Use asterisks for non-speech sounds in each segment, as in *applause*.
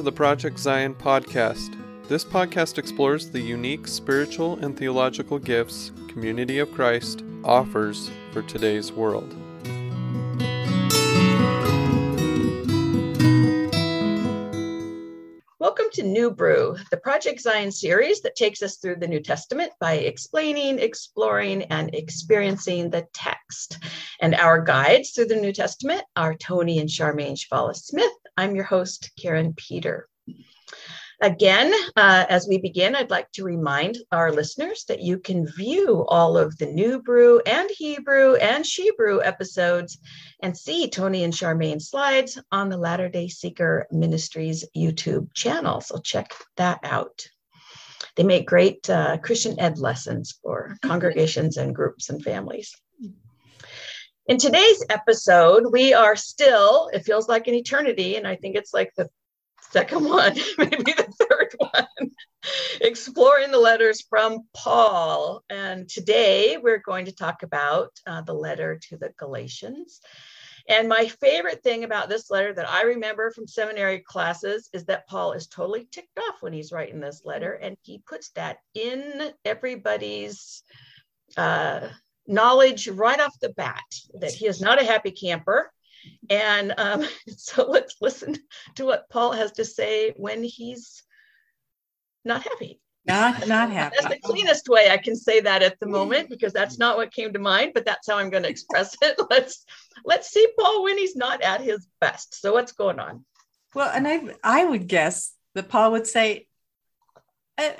To the Project Zion podcast. This podcast explores the unique spiritual and theological gifts Community of Christ offers for today's world. Welcome to New Brew, the Project Zion series that takes us through the New Testament by explaining, exploring, and experiencing the text. And our guides through the New Testament are Tony and Charmaine Chvala Smith. I'm your host, Karin Peter. Again, uh, as we begin, I'd like to remind our listeners that you can view all of the New Brew and Hebrew and Shebrew episodes and see Tony and Charmaine's slides on the Latter day Seeker Ministries YouTube channel. So check that out. They make great uh, Christian ed lessons for congregations and groups and families. In today's episode, we are still, it feels like an eternity, and I think it's like the second one, *laughs* maybe the third one, *laughs* exploring the letters from Paul. And today we're going to talk about uh, the letter to the Galatians. And my favorite thing about this letter that I remember from seminary classes is that Paul is totally ticked off when he's writing this letter, and he puts that in everybody's uh, knowledge right off the bat that he is not a happy camper and um, *laughs* so let's listen to what Paul has to say when he's not happy. Not not happy. That's the cleanest way I can say that at the moment because that's not what came to mind, but that's how I'm going to express it. *laughs* Let's let's see Paul when he's not at his best. So what's going on? Well, and I I would guess that Paul would say,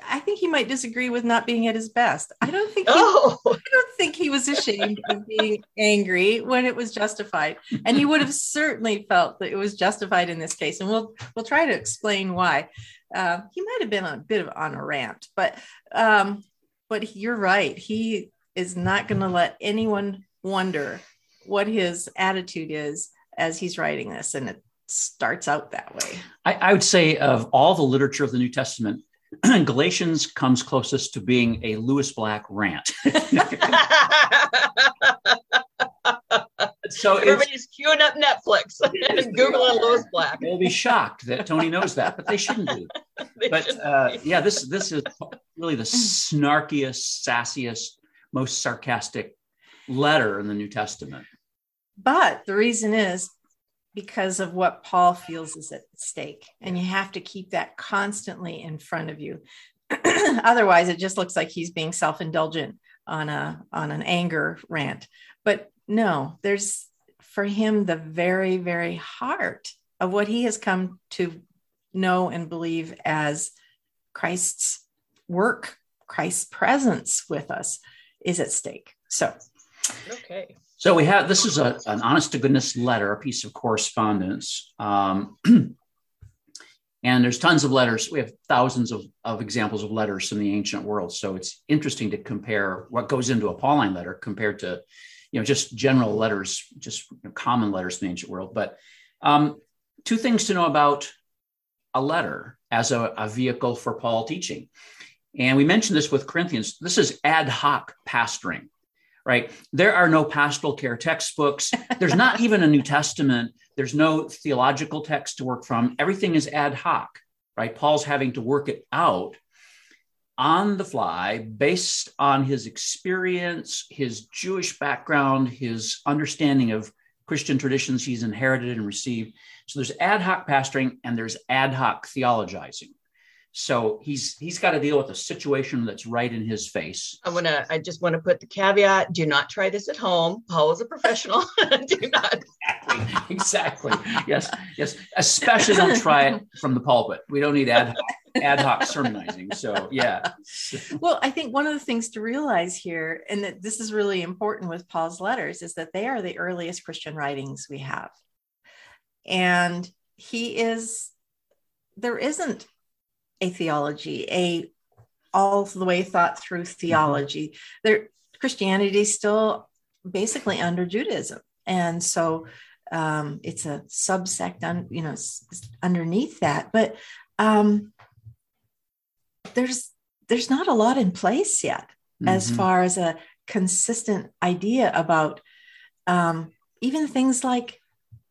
I, think he might disagree with not being at his best. I don't think. He, oh. I don't think he was ashamed of being angry when it was justified, and he would have certainly felt that it was justified in this case. And we'll we'll try to explain why. Uh, he might have been a bit of on a rant, but um, but you're right. He is not going to let anyone wonder what his attitude is as he's writing this, and it starts out that way. I, I would say of all the literature of the New Testament, *clears throat* Galatians comes closest to being a Lewis Black rant. *laughs* so everybody's queuing up Netflix *laughs* and Googling Lewis Black. They'll be shocked that Tony knows that, but they shouldn't be. *laughs* they but shouldn't uh, be. yeah, this this is really the snarkiest, sassiest, most sarcastic letter in the New Testament. But the reason is because of what Paul feels is at stake. And you have to keep that constantly in front of you. *clears throat* Otherwise, it just looks like he's being self-indulgent on a on an anger rant. But no, there's for him the very, very heart of what he has come to know and believe as Christ's work, Christ's presence with us is at stake. So okay. So we have this is a, an honest to goodness letter, a piece of correspondence. Um, *clears throat* and there's tons of letters. We have thousands of, of examples of letters from the ancient world. So it's interesting to compare what goes into a Pauline letter compared to, you know, just general letters, just you know, common letters from the ancient world. But um, two things to know about a letter as a, a vehicle for Paul teaching. And we mentioned this with Corinthians. This is ad hoc pastoring right? There are no pastoral care textbooks. There's not *laughs* even a New Testament. There's no theological text to work from. Everything is ad hoc, right? Paul's having to work it out on the fly based on his experience, his Jewish background, his understanding of Christian traditions he's inherited and received. So there's ad hoc pastoring and there's ad hoc theologizing. So he's he's got to deal with a situation that's right in his face. I want to. I just want to put the caveat: do not try this at home. Paul is a professional. *laughs* do not. Exactly. Exactly. Yes. Yes. Especially don't try it from the pulpit. We don't need ad hoc, ad hoc sermonizing. So yeah. Well, I think one of the things to realize here, and that this is really important with Paul's letters, is that they are the earliest Christian writings we have, and he is. There isn't a theology, a all the way thought through theology. There, Christianity is still basically under Judaism, and so um, it's a subsect, on you know, underneath that. But um, there's there's not a lot in place yet mm-hmm. as far as a consistent idea about um, even things like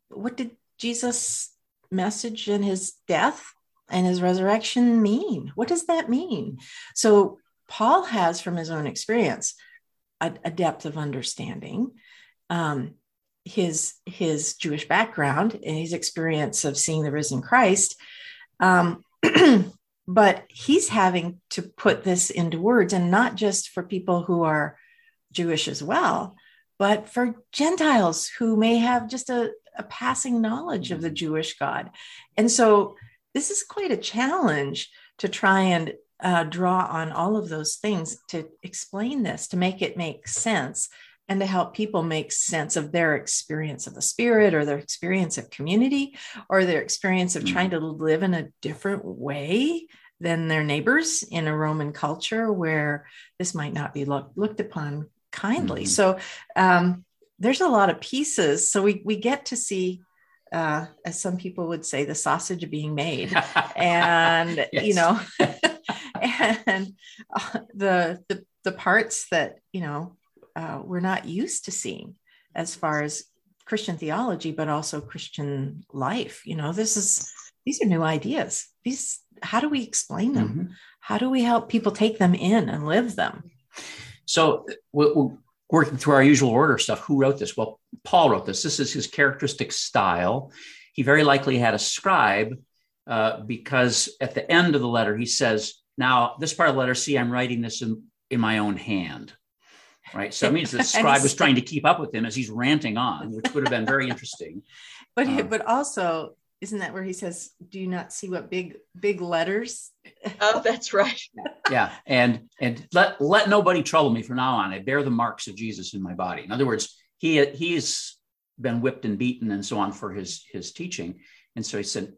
what did Jesus message and his death and his resurrection mean? What does that mean? So, Paul has, from his own experience, a, a depth of understanding. Um, his his Jewish background and his experience of seeing the risen Christ, um, *clears throat* but he's having to put this into words, and not just for people who are Jewish as well, but for Gentiles who may have just a, a passing knowledge of the Jewish God. And so this is quite a challenge to try and uh, draw on all of those things to explain this, to make it make sense, and to help people make sense of their experience of the spirit or their experience of community or their experience of trying to live in a different way than their neighbors in a Roman culture where this might not be look, looked upon kindly. Mm-hmm. So um, there's a lot of pieces. So we, we get to see uh, as some people would say, the sausage being made, *laughs* and you know, *laughs* *laughs* and uh, the, the the parts that you know uh, we're not used to seeing as far as Christian theology, but also Christian life. You know, this is these are new ideas. These how do we explain them? Mm-hmm. How do we help people take them in and live them? So we're working through our usual order stuff. Who wrote this? Well, Paul wrote this. This is his characteristic style. He very likely had a scribe uh, because at the end of the letter, he says, Now, this part of the letter, see, I'm writing this in, in my own hand. Right. So it means the *laughs* scribe was trying to keep up with him as he's ranting on, which would have been very interesting. *laughs* But, um, but also, isn't that where he says, "Do you not see what big big letters?" Oh, that's right. *laughs* yeah, and and let let nobody trouble me from now on. I bear the marks of Jesus in my body. In other words, he he's been whipped and beaten and so on for his his teaching, and so he said,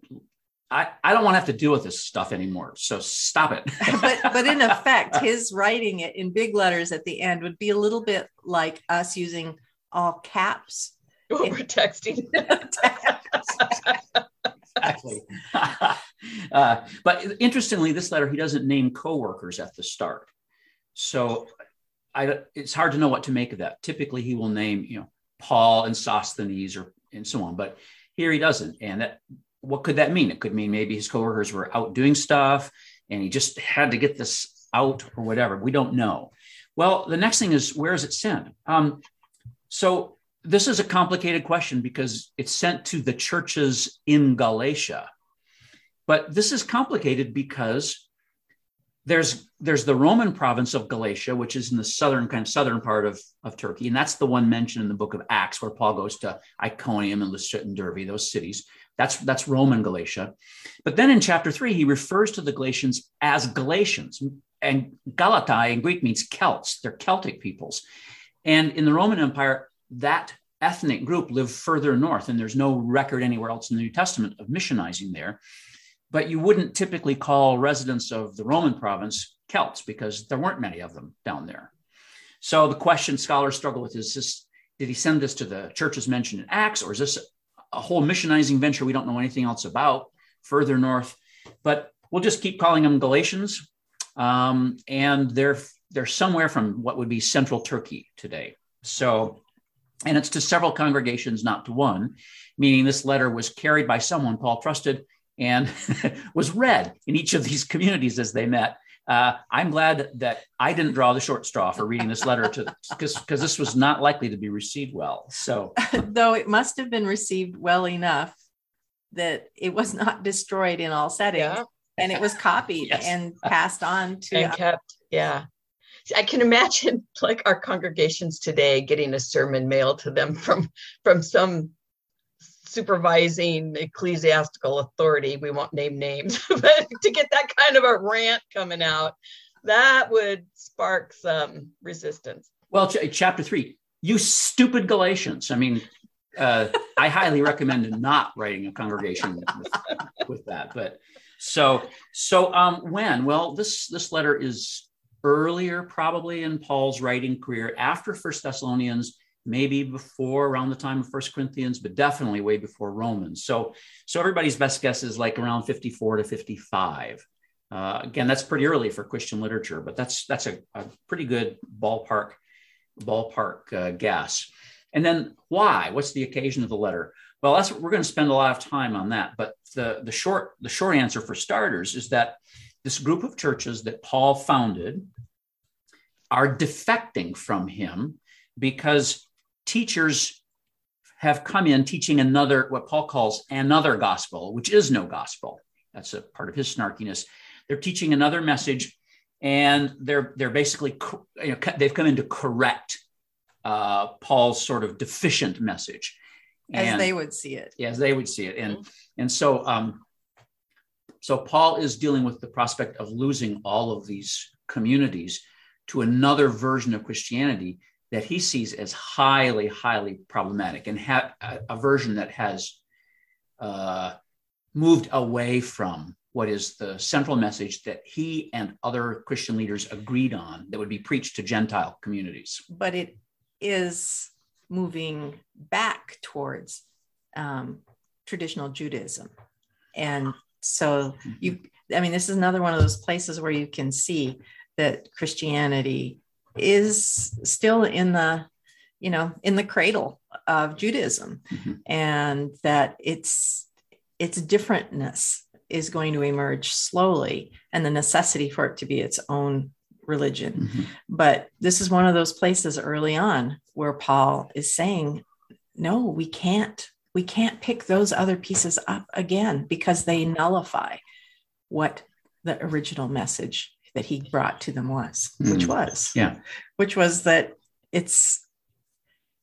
I, I don't want to have to deal with this stuff anymore. So stop it. *laughs* but but in *laughs* effect, his writing it in big letters at the end would be a little bit like us using all caps. *laughs* We're texting. *laughs* exactly. *laughs* uh, but interestingly, this letter he doesn't name coworkers at the start, so I, it's hard to know what to make of that. Typically, he will name you know Paul and Sosthenes or and so on, but here he doesn't. And that what could that mean? It could mean maybe his coworkers were out doing stuff and he just had to get this out or whatever. We don't know. Well, the next thing is where is it sent? Um, so this is a complicated question because it's sent to the churches in Galatia. But this is complicated because there's there's the Roman province of Galatia, which is in the southern kind of southern part of, of Turkey, and that's the one mentioned in the book of Acts, where Paul goes to Iconium and Lystra and Derbe, those cities. That's that's Roman Galatia. But then in chapter three, he refers to the Galatians as Galatians, and Galatai in Greek means Celts. They're Celtic peoples, and in the Roman Empire, that ethnic group lived further north, and there's no record anywhere else in the New Testament of missionizing there but you wouldn't typically call residents of the Roman province Celts because there weren't many of them down there. So the question scholars struggle with is this did he send this to the churches mentioned in Acts, or is this a whole missionizing venture we don't know anything else about further north? But we'll just keep calling them Galatians. Um, and they're they're somewhere from what would be central Turkey today. So, and it's to several congregations, not to one, meaning this letter was carried by someone Paul trusted and *laughs* was read in each of these communities as they met. Uh, I'm glad that I didn't draw the short straw for reading this letter to because because this was not likely to be received well. So, *laughs* though it must have been received well enough that it was not destroyed in all settings, yeah. and it was copied *laughs* yes. and passed on to and kept. Yeah, I can imagine *laughs* like our congregations today getting a sermon mailed to them from from some supervising ecclesiastical authority, we won't name names, *laughs* but to get that kind of a rant coming out, that would spark some resistance. Well, ch- chapter three, you stupid Galatians. I mean, uh, I highly recommend not writing a congregation with, with that. But so, so um, when? Well, this this letter is earlier, probably in Paul's writing career, after First Thessalonians maybe before around the time of First Corinthians, but definitely way before Romans. So, so everybody's best guess is like around 54 to 55. Uh, again, that's pretty early for Christian literature, but that's that's a, a pretty good ballpark ballpark uh, guess. And then why? What's the occasion of the letter? Well, that's we're going to spend a lot of time on that. But the the short the short answer for starters is that this group of churches that Paul founded are defecting from him because teachers have come in teaching another what Paul calls another gospel, which is no gospel. That's a part of his snarkiness. They're teaching another message, and they're they're basically you know, they've come in to correct uh, Paul's sort of deficient message as and, they would see it. As they would see it, and and so um, so Paul is dealing with the prospect of losing all of these communities to another version of Christianity that he sees as highly, highly problematic, and ha- a, version that has uh, moved away from what is the central message that he and other Christian leaders agreed on that would be preached to Gentile communities. But it is moving back towards um, traditional Judaism. And so you, I mean, this is another one of those places where you can see that Christianity is still in the, you know, in the cradle of Judaism, mm-hmm. and that its its differentness is going to emerge slowly, and the necessity for it to be its own religion. Mm-hmm. But this is one of those places early on where Paul is saying, no, we can't. We can't pick those other pieces up again because they nullify what the original message that he brought to them was, mm-hmm. which was, yeah, which was that it's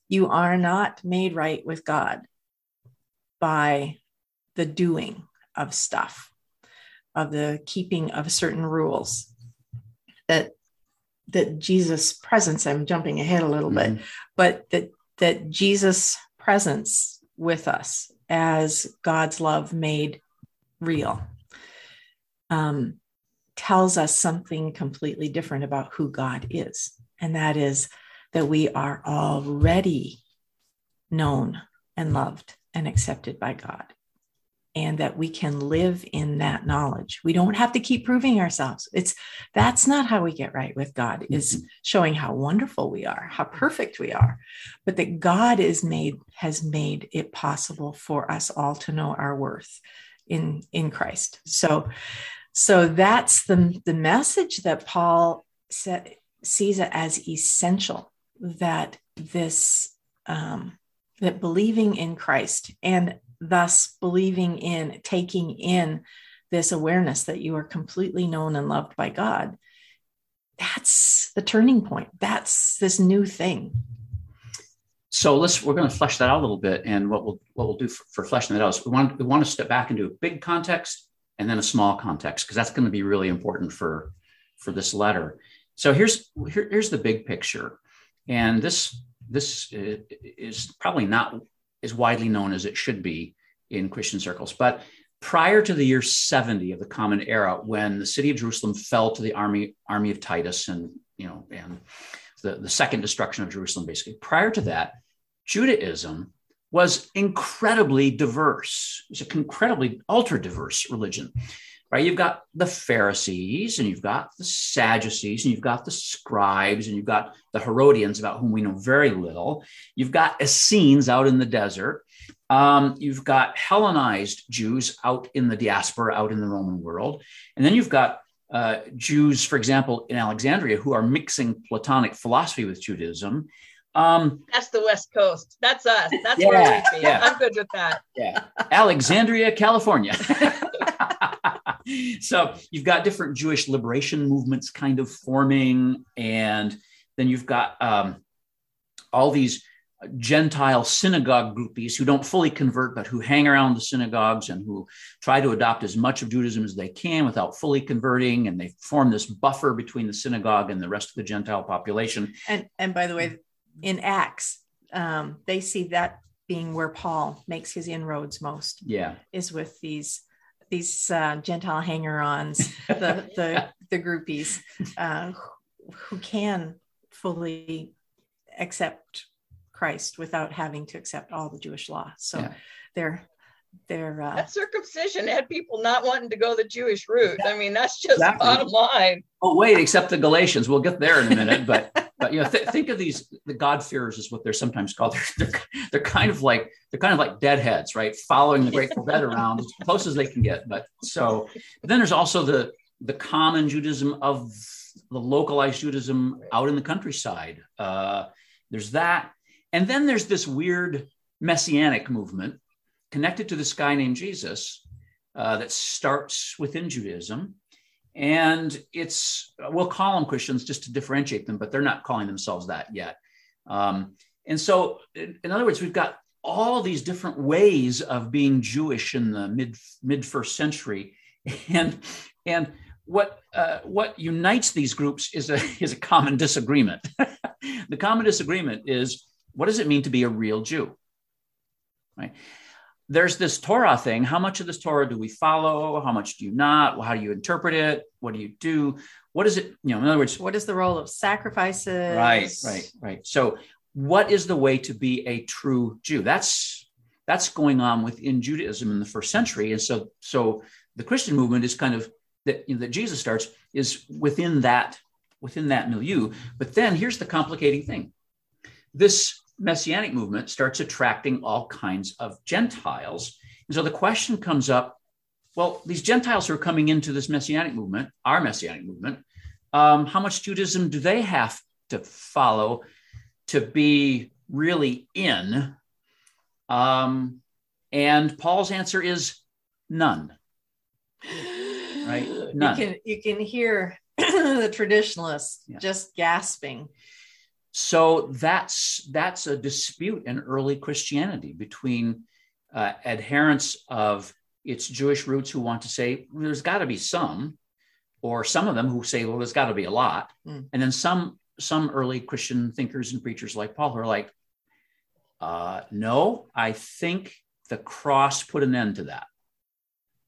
you are not made right with God by the doing of stuff, of the keeping of certain rules. That that Jesus' presence, I'm jumping ahead a little mm-hmm. bit, but that that Jesus' presence with us as God's love made real um, tells us something completely different about who God is. And that is that we are already known and loved and accepted by God and that we can live in that knowledge. We don't have to keep proving ourselves. It's that's not how we get right with god is mm-hmm. showing how wonderful we are how perfect we are but that god is made has made it possible for us all to know our worth in in christ. So so that's the the message that paul said, sees it as essential that this um, that believing in christ and thus believing in taking in this awareness that you are completely known and loved by God. That's the turning point. That's this new thing. So let's we're going to flesh that out a little bit, and what we'll what we'll do for, for fleshing that out is we want we want to step back into a big context and then a small context because that's going to be really important for for this letter. So here's here, here's the big picture, and this this uh, is probably not is widely known as it should be in Christian circles. But prior to the year 70 of the Common Era, when the city of Jerusalem fell to the army army of Titus and you know and the, the second destruction of Jerusalem, basically, prior to that, Judaism was incredibly diverse. It was an incredibly ultra diverse religion right? You've got the Pharisees and you've got the Sadducees and you've got the scribes and you've got the Herodians, about whom we know very little. You've got Essenes out in the desert. Um, you've got Hellenized Jews out in the diaspora, out in the Roman world. And then you've got uh, Jews, for example, in Alexandria, who are mixing Platonic philosophy with Judaism. Um, That's the West Coast. That's us. That's yeah, where we be. Yeah. I'm good with that. Yeah. Alexandria, California. *laughs* *laughs* so you've got different Jewish liberation movements kind of forming, and then you've got um, all these Gentile synagogue groupies who don't fully convert, but who hang around the synagogues and who try to adopt as much of Judaism as they can without fully converting. And they form this buffer between the synagogue and the rest of the Gentile population. And, and by the way, in Acts, um, they see that being where Paul makes his inroads most. Yeah. Is with these these uh, Gentile hanger-ons, the the the groupies uh, who can fully accept Christ without having to accept all the Jewish law. So yeah. they're they're uh, that circumcision had people not wanting to go the Jewish route. I mean, that's just exactly. bottom line. Oh wait, except the Galatians. We'll get there in a minute, but *laughs* but you know, th- think of these the God-fearers is what they're sometimes called. *laughs* They're, they're, they're kind of like they're kind of like deadheads, right? Following the Grateful Dead around as close as they can get. But so but then there's also the the common Judaism of the localized Judaism out in the countryside. Uh, there's that, and then there's this weird messianic movement connected to this guy named Jesus uh, that starts within Judaism and it's we'll call them Christians just to differentiate them, but they're not calling themselves that yet. Um, and so, in other words, we've got all these different ways of being Jewish in the mid mid first century, *laughs* and and what uh, what unites these groups is a *laughs* is a common disagreement. *laughs* the common disagreement is what does it mean to be a real Jew, right? There's this Torah thing. How much of this Torah do we follow? How much do you not? How do you interpret it? What do you do? What is it? You know, in other words, what is the role of sacrifices? Right, right, right. So, what is the way to be a true Jew? That's that's going on within Judaism in the first century, and so so the Christian movement is kind of that you know, that Jesus starts is within that within that milieu. But then here's the complicating thing: this messianic movement starts attracting all kinds of Gentiles. And so the question comes up well, these Gentiles who are coming into this messianic movement, our messianic movement, um, how much Judaism do they have to follow to be really in? Um, and Paul's answer is none. Right? *laughs* None. You can, you can hear *clears throat* the traditionalists yeah. just gasping so that's that's a dispute in early Christianity between uh, adherents of its Jewish roots who want to say well, there's got to be some, or some of them who say well there's got to be a lot, mm. and then some some early Christian thinkers and preachers like Paul who are like, uh, no, I think the cross put an end to that.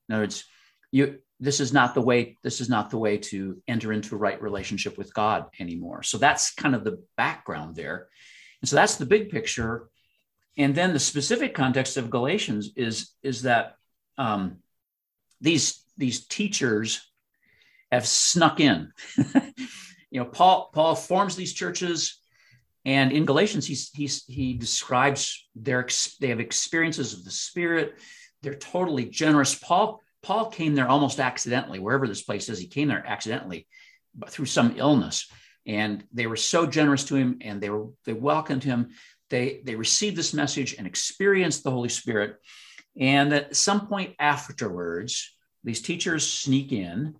In other words, you this is not the way this is not the way to enter into a right relationship with god anymore. So that's kind of the background there. And so that's the big picture. And then the specific context of galatians is is that um, these these teachers have snuck in. *laughs* You know paul paul forms these churches and in galatians he's, he's he describes their they have experiences of the spirit. They're totally generous. Paul Paul came there almost accidentally, wherever this place is. He came there accidentally, but through some illness, and they were so generous to him, and they were they welcomed him. They they received this message and experienced the Holy Spirit. And at some point afterwards, these teachers sneak in,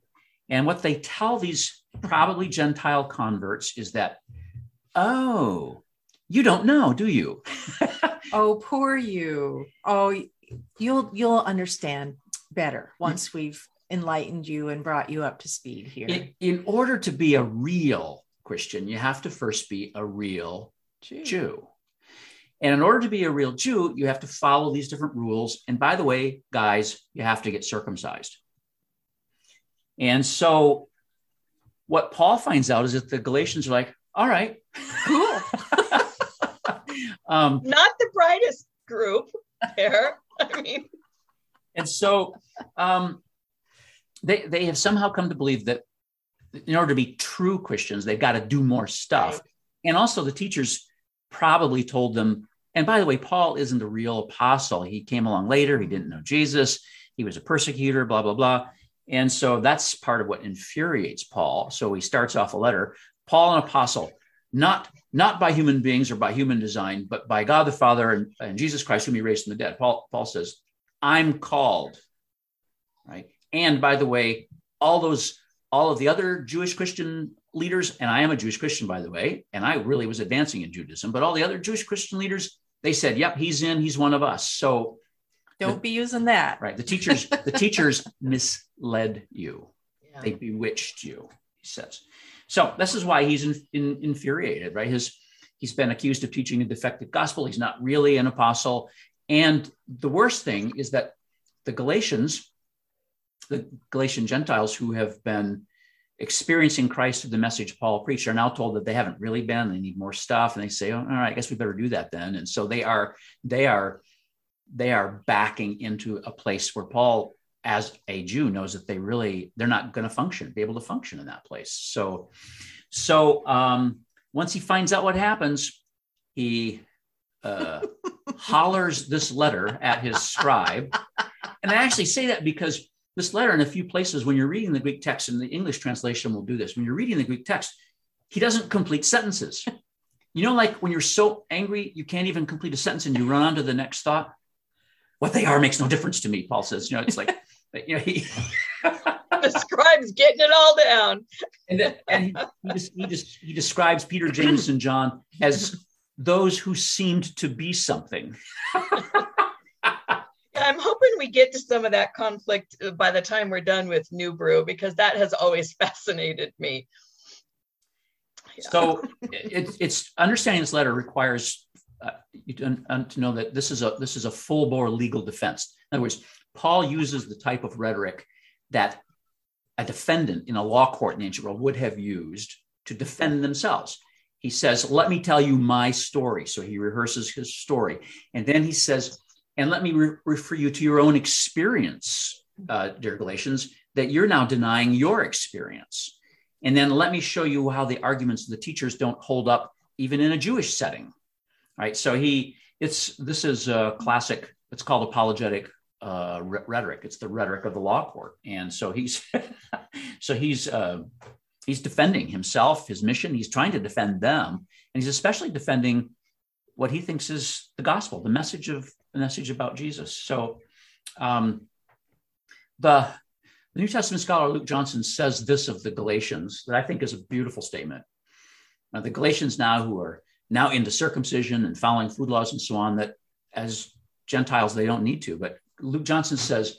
and what they tell these probably Gentile converts is that, oh, you don't know, do you? *laughs* oh, poor you. Oh, you'll you'll understand better once we've enlightened you and brought you up to speed here. In, in order to be a real Christian, you have to first be a real Jew. Jew. And in order to be a real Jew, you have to follow these different rules. And by the way, guys, you have to get circumcised. And so what Paul finds out is that the Galatians are like, all right, cool. *laughs* um, Not the brightest group there. I mean, and so um, they they have somehow come to believe that in order to be true Christians, they've got to do more stuff. Right. And also, the teachers probably told them. And by the way, Paul isn't a real apostle. He came along later. He didn't know Jesus. He was a persecutor. Blah blah blah. And so that's part of what infuriates Paul. So he starts off a letter. Paul, an apostle, not not by human beings or by human design, but by God the Father and, and Jesus Christ, whom He raised from the dead. Paul Paul says, I'm called. Right. And by the way, all those, all of the other Jewish Christian leaders, and I am a Jewish Christian, by the way, and I really was advancing in Judaism, but all the other Jewish Christian leaders, they said, yep, he's in, he's one of us. So don't the, be using that. Right. The teachers, the teachers *laughs* misled you. Yeah. They bewitched you, he says. So this is why he's in, in, infuriated, right? His he's been accused of teaching a defective gospel. He's not really an apostle. And the worst thing is that the Galatians, the Galatian Gentiles who have been experiencing Christ through the message Paul preached are now told that they haven't really been. They need more stuff, and they say, oh, "All right, I guess we better do that then." And so they are, they are, they are backing into a place where Paul, as a Jew, knows that they really they're not going to function, be able to function in that place. So, so um, once he finds out what happens, he uh, *laughs* hollers this letter at his scribe. And I actually say that because this letter, in a few places, when you're reading the Greek text, and the English translation will do this, when you're reading the Greek text, he doesn't complete sentences. You know, like when you're so angry, you can't even complete a sentence and you run on to the next thought. What they are makes no difference to me, Paul says. You know, it's like, *laughs* you know, he. the scribe's getting it all down. and, then, and he, he, just, he just he describes Peter, James, and John as those who seemed to be something. *laughs* I'm hoping we get to some of that conflict by the time we're done with New Brew because that has always *laughs* fascinated me. Yeah. So it, it's understanding this letter requires uh, you to, uh, to know that this is a this is a full bore legal defense. In other words, Paul uses the type of rhetoric that a defendant in a law court in the ancient world would have used to defend themselves. He says, Let me tell you my story. So he rehearses his story. And then he says, And let me re- refer you to your own experience, uh, dear Galatians, that you're now denying your experience. And then let me show you how the arguments of the teachers don't hold up even in a Jewish setting. Right. So he, it's, this is a classic, it's called apologetic uh, rhetoric. It's the rhetoric of the law court, and so he's *laughs* so he's uh, he's defending himself, his mission. He's trying to defend them, and he's especially defending what he thinks is the gospel, the message of the message about Jesus. So, um, the the New Testament scholar Luke Johnson says this of the Galatians that I think is a beautiful statement. Now, the Galatians now who are now into circumcision and following food laws and so on, that as Gentiles they don't need to, but Luke Johnson says,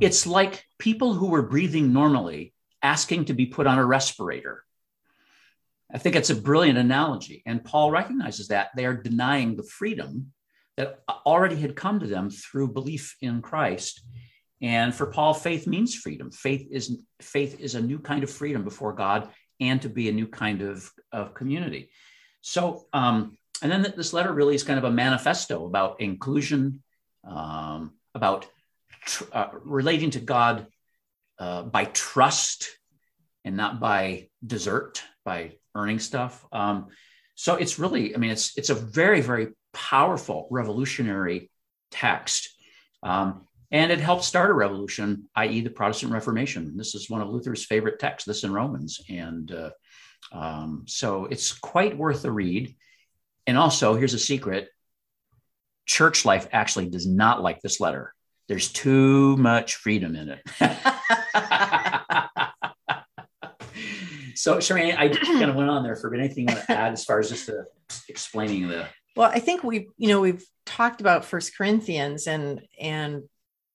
it's like people who were breathing normally asking to be put on a respirator. I think it's a brilliant analogy. And Paul recognizes that they are denying the freedom that already had come to them through belief in Christ. And for Paul, faith means freedom. Faith is faith is a new kind of freedom before God and to be a new kind of, of community. So, um, and then this letter really is kind of a manifesto about inclusion, um, about tr- uh, relating to God uh, by trust and not by desert, by earning stuff. Um, so it's really, I mean, it's it's a very very powerful revolutionary text, um, and it helped start a revolution, i.e., the Protestant Reformation. This is one of Luther's favorite texts, this in Romans, and uh, um, so it's quite worth a read. And also, here's a secret: church life actually does not like this letter. There's too much freedom in it. *laughs* *laughs* so, Sherry, I kind of went on there for anything you want to add as far as just the explaining the. Well, I think we, you know, we've talked about First Corinthians and and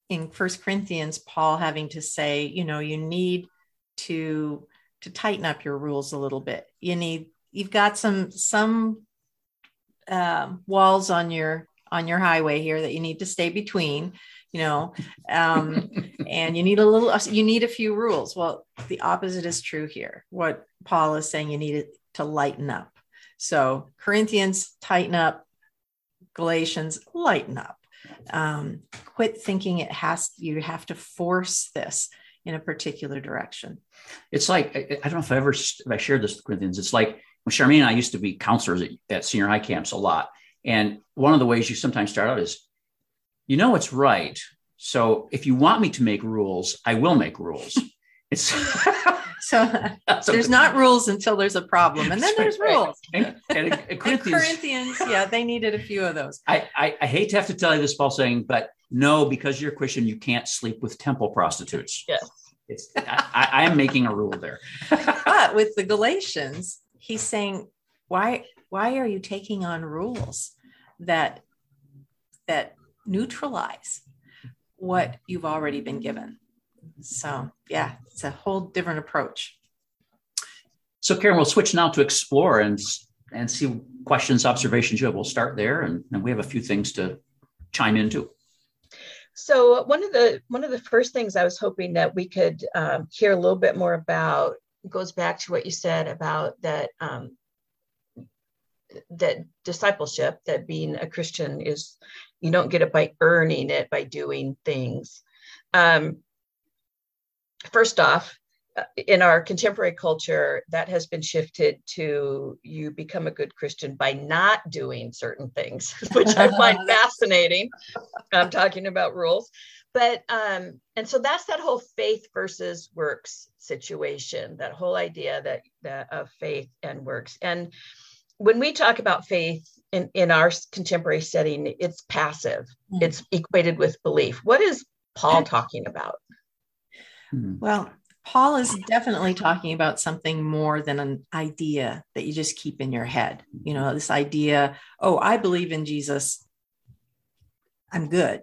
in First Corinthians, Paul having to say, you know, you need to to tighten up your rules a little bit. You need you've got some some um, walls on your on your highway here that you need to stay between you know um, and you need a little you need a few rules. Well the opposite is true here. What paul is saying you need to lighten up. So corinthians tighten up. Galatians lighten up. Um, quit thinking it has you have to force this in a particular direction. It's like i, don't know if i ever if i shared this with corinthians it's like when charmaine and i used to be counselors at, at senior high camps a lot. And one of the ways you sometimes start out is, you know, it's right. So if you want me to make rules, I will make rules. It's *laughs* *laughs* so there's not rules until there's a problem, and then there's rules. And, and, *laughs* and Corinthians, Corinthians, yeah, they needed a few of those. I, I, I hate to have to tell you this, Paul, saying, but no, because you're a Christian, you can't sleep with temple prostitutes. Yes. It's, I, I am making a rule there. but with the Galatians, he's saying, why why are you taking on rules that that neutralize what you've already been given. So yeah it's a whole different approach. So karin we'll switch now to explore and and see questions observations you have. We'll start there and, and we have a few things to chime into. So one of the one of the first things i was hoping that we could um, hear a little bit more about goes back to what you said about that um, that discipleship that being a christian is you don't get it by earning it by doing things um, first off in our contemporary culture, that has been shifted to you become a good Christian by not doing certain things, *laughs* which I find *laughs* fascinating. I'm talking about rules. But, um, and so that's that whole faith versus works situation, that whole idea that, that of faith and works. And when we talk about faith in, in our contemporary setting, it's passive, mm-hmm. it's equated with belief. What is Paul talking about? Hmm. Well, Paul is definitely talking about something more than an idea that you just keep in your head. You know, this idea, oh, I believe in Jesus. I'm good.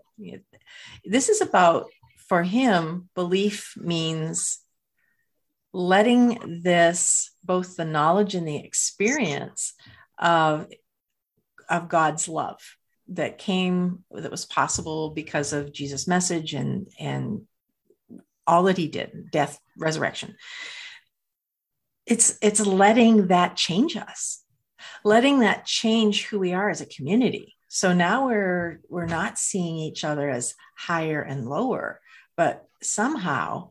This is about, for him, belief means letting this, both the knowledge and the experience of, of God's love that came, that was possible because of Jesus' message and, and all that he did death resurrection. It's it's letting that change us letting that change who we are as a community. So now we're we're not seeing each other as higher and lower but somehow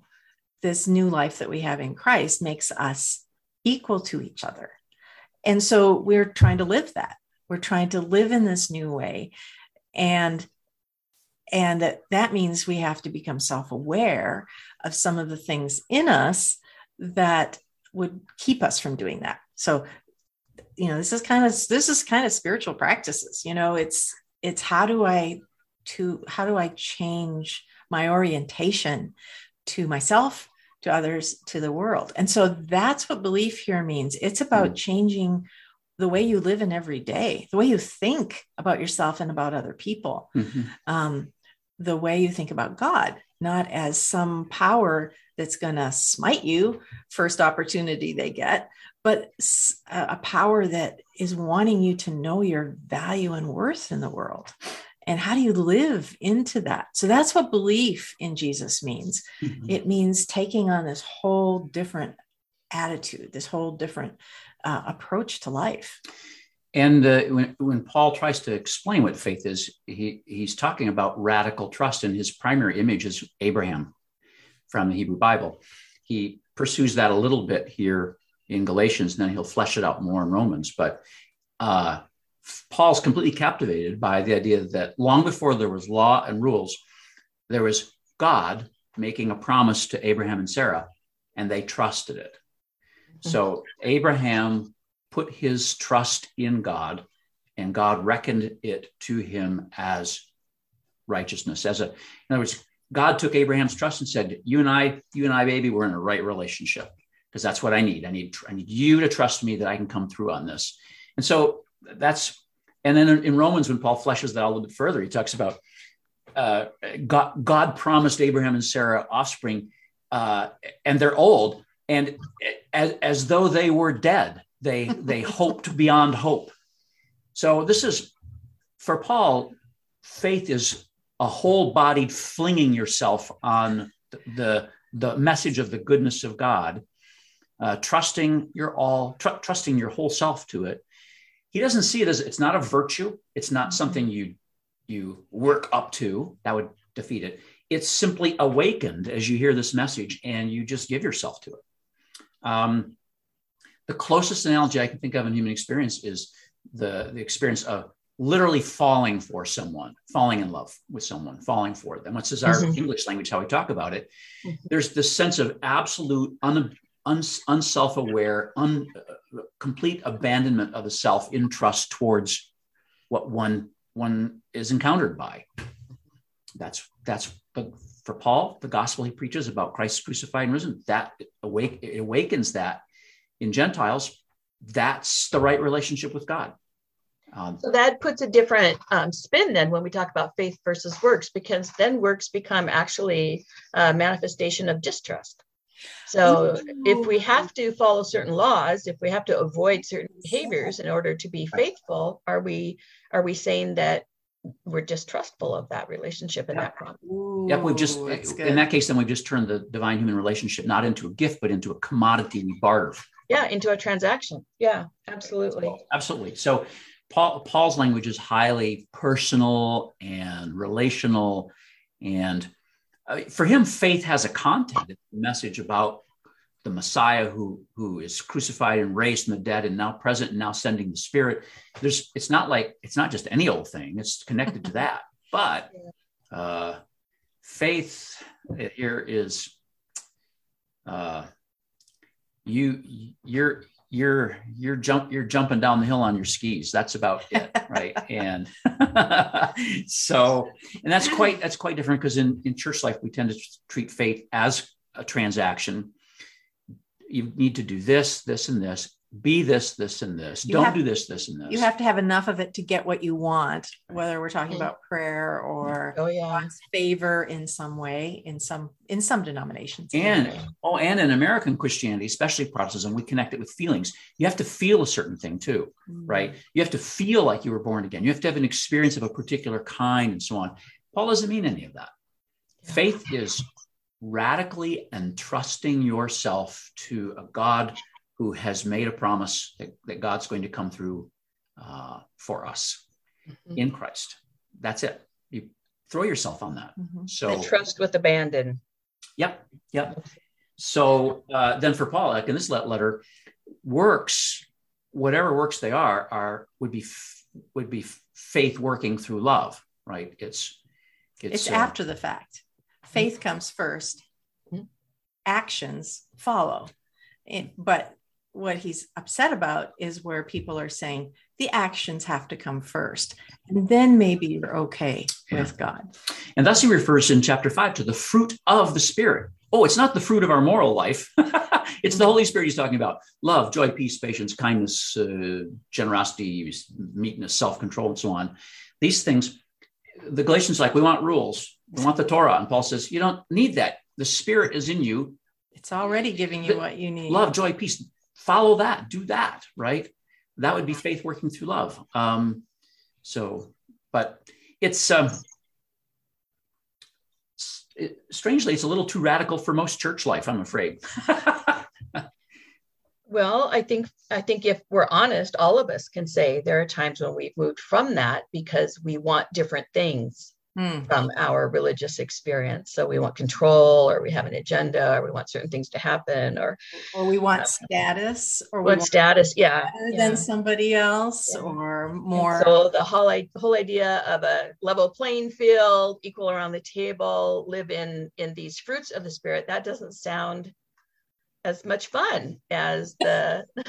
this new life that we have in christ makes us equal to each other. And so we're trying to live that. We're trying to live in this new way. And and that means we have to become self-aware of some of the things in us that would keep us from doing that. So you know this is kind of this is kind of spiritual practices you know it's it's how do i to how do i change my orientation to myself to others to the world and so that's what belief here means it's about mm-hmm. changing the way you live in every day the way you think about yourself and about other people mm-hmm. um, the way you think about God, not as some power that's going to smite you first opportunity they get, but a power that is wanting you to know your value and worth in the world. And how do you live into that? So that's what belief in Jesus means. Mm-hmm. It means taking on this whole different attitude, this whole different uh, approach to life. And uh, when, when Paul tries to explain what faith is, he, he's talking about radical trust, and his primary image is Abraham from the Hebrew Bible. He pursues that a little bit here in Galatians, and then he'll flesh it out more in Romans. But uh, Paul's completely captivated by the idea that long before there was law and rules, there was God making a promise to Abraham and Sarah, and they trusted it. Mm-hmm. So Abraham put his trust in God, and God reckoned it to him as righteousness. As a, in other words, God took Abraham's trust and said, "You and I, you and I, baby, we're in a right relationship because that's what I need. I need, I need you to trust me that I can come through on this." And so that's, and then in Romans, when Paul fleshes that out a little bit further, he talks about uh, God, God promised Abraham and Sarah offspring, uh, and they're old, and as, as though they were dead they they *laughs* hoped beyond hope. So this is for Paul, faith is a whole-bodied flinging yourself on the the message of the goodness of God, uh, trusting your all, tr- trusting your whole self to it. He doesn't see it as it's not a virtue. It's not mm-hmm. something you you work up to that would defeat it. It's simply awakened as you hear this message, and you just give yourself to it. Um, the closest analogy I can think of in human experience is the, the experience of literally falling for someone, falling in love with someone, falling for them. Which is our mm-hmm. English language, how we talk about it. Mm-hmm. There's this sense of absolute, un, un, unself-aware, un, uh, complete abandonment of the self in trust towards what one one is encountered by. That's that's the, for Paul, the gospel he preaches about Christ crucified and risen. That awake it awakens that in Gentiles, that's the right relationship with God. Um, so that puts a different um, spin then when we talk about faith versus works, because then works become actually a manifestation of distrust. So Ooh. if we have to follow certain laws, if we have to avoid certain behaviors in order to be faithful, are we are we saying that we're distrustful of that relationship and that promise? Yep, we've just in that case, then we've just turned the divine human relationship not into a gift, but into a commodity we barter. Yeah into a transaction. Yeah absolutely. Absolutely. So paul paul's language is highly personal and relational and uh, for him faith has a content a message about the Messiah who who is crucified and raised from the dead and now present and now sending the Spirit. There's it's not like it's not just any old thing. It's connected to that. But uh, faith here is uh, you you're you're you're jump you're jumping down the hill on your skis. That's about it *laughs* right? And *laughs* so and that's quite that's quite different because in in church life we tend to treat faith as a transaction. You need to do this this and this be this, this, and this. You Don't have, do this, this, and this. You have to have enough of it to get what you want, whether we're talking about prayer or oh, yeah. God's favor in some way, in some in some denominations. And oh, and in American Christianity, especially Protestantism, we connect it with feelings. You have to feel a certain thing too, mm-hmm. right? You have to feel like you were born again. You have to have an experience of a particular kind and so on. Paul doesn't mean any of that. Yeah. Faith is radically entrusting yourself to a God who has made a promise that, that God's going to come through uh, for us mm-hmm. in Christ. That's it. You throw yourself on that. Mm-hmm. So and trust with abandon. Yep. Yep. So uh, then for Paul, like in this letter, works, whatever works they are, are would be would be faith working through love, right? It's it's, it's uh, after the fact. Faith mm-hmm. comes 1st mm-hmm. Actions follow. It, but what he's upset about is where people are saying the actions have to come first and then maybe you're okay yeah. with god. And thus he refers in chapter 5 to the fruit of the spirit. Oh it's not the fruit of our moral life. *laughs* It's the holy spirit he's talking about. Love joy peace patience kindness uh, generosity meekness self-control and so on. These things the galatians like we want rules. We want the torah. And paul says you don't need that. The spirit is in you. It's already giving you what you need. love joy peace follow that, do that, right? That would be faith working through love. Um, so, but it's um, it, strangely, it's a little too radical for most church life, I'm afraid. *laughs* well, I think I think if we're honest, all of us can say there are times when we've moved from that because we want different things mm. from our religious experience. So we want control, or we have an agenda, or we want certain things to happen, or or we want uh, status, or we want status, yeah, yeah. than somebody else, yeah. or more. And so the whole whole idea of a level playing field, equal around the table, live in in these fruits of the spirit. That doesn't sound as much fun as the, the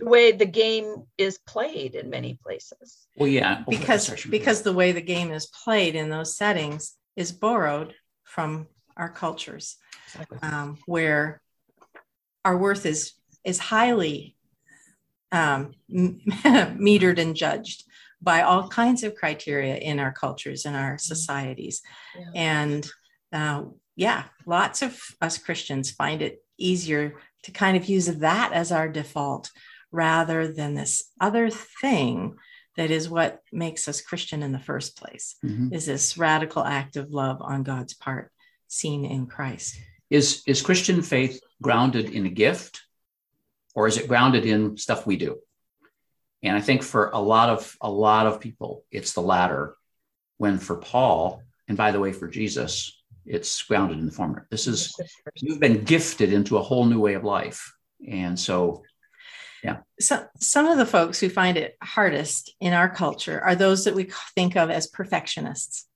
*laughs* way the game is played in many places. Well, yeah, because because the way the game is played in those settings is borrowed from our cultures, exactly. um, where our worth is is highly um, *laughs* metered and judged by all kinds of criteria in our cultures and our societies, yeah. and uh, yeah, lots of us Christians find it easier to kind of use that as our default rather than this other thing that is what makes us Christian in the first place mm-hmm. is this radical act of love on God's part seen in Christ. Is is Christian faith grounded in a gift or is it grounded in stuff we do? And I think for a lot of a lot of people it's the latter when for Paul and by the way for Jesus it's grounded in the former. This is you've been gifted into a whole new way of life, and so yeah. So some of the folks who find it hardest in our culture are those that we think of as perfectionists,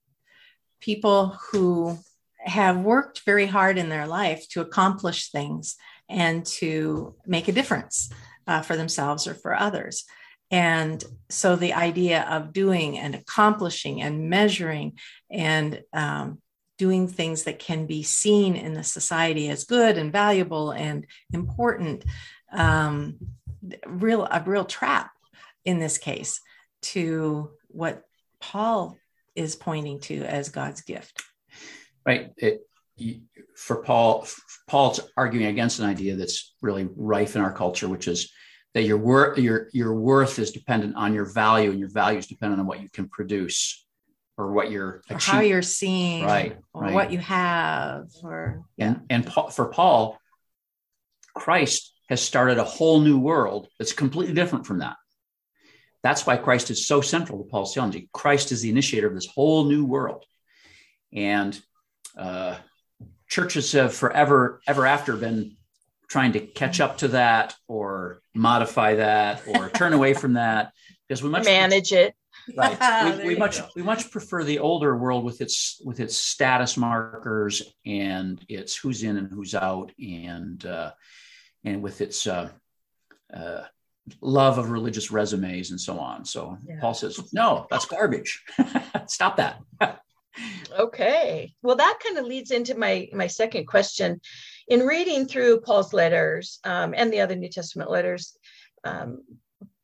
people who have worked very hard in their life to accomplish things and to make a difference uh, for themselves or for others. And so the idea of doing and accomplishing and measuring and um, doing things that can be seen in the society as good and valuable and important um, real a real trap in this case to what paul is pointing to as god's gift. Right. It, for paul paul's arguing against an idea that's really rife in our culture which is that your worth your your worth is dependent on your value and your value is dependent on what you can produce or what you're or how you're seeing right, or right. what you have or and and for paul christ has started a whole new world that's completely different from that. That's why christ is so central to paul's theology. Christ is the initiator of this whole new world. And uh, churches have forever ever after been trying to catch up to that or modify that or turn away from that. *laughs* Because we much manage it. Right. *laughs* We, we much go. we much prefer the older world with its with its status markers and its who's in and who's out and uh, and with its uh, uh, love of religious resumes and so on. So Yeah. Paul says, no, that's garbage. *laughs* Stop that. *laughs* Okay. Well, that kind of leads into my my second question. In reading through Paul's letters um, and the other New Testament letters, um,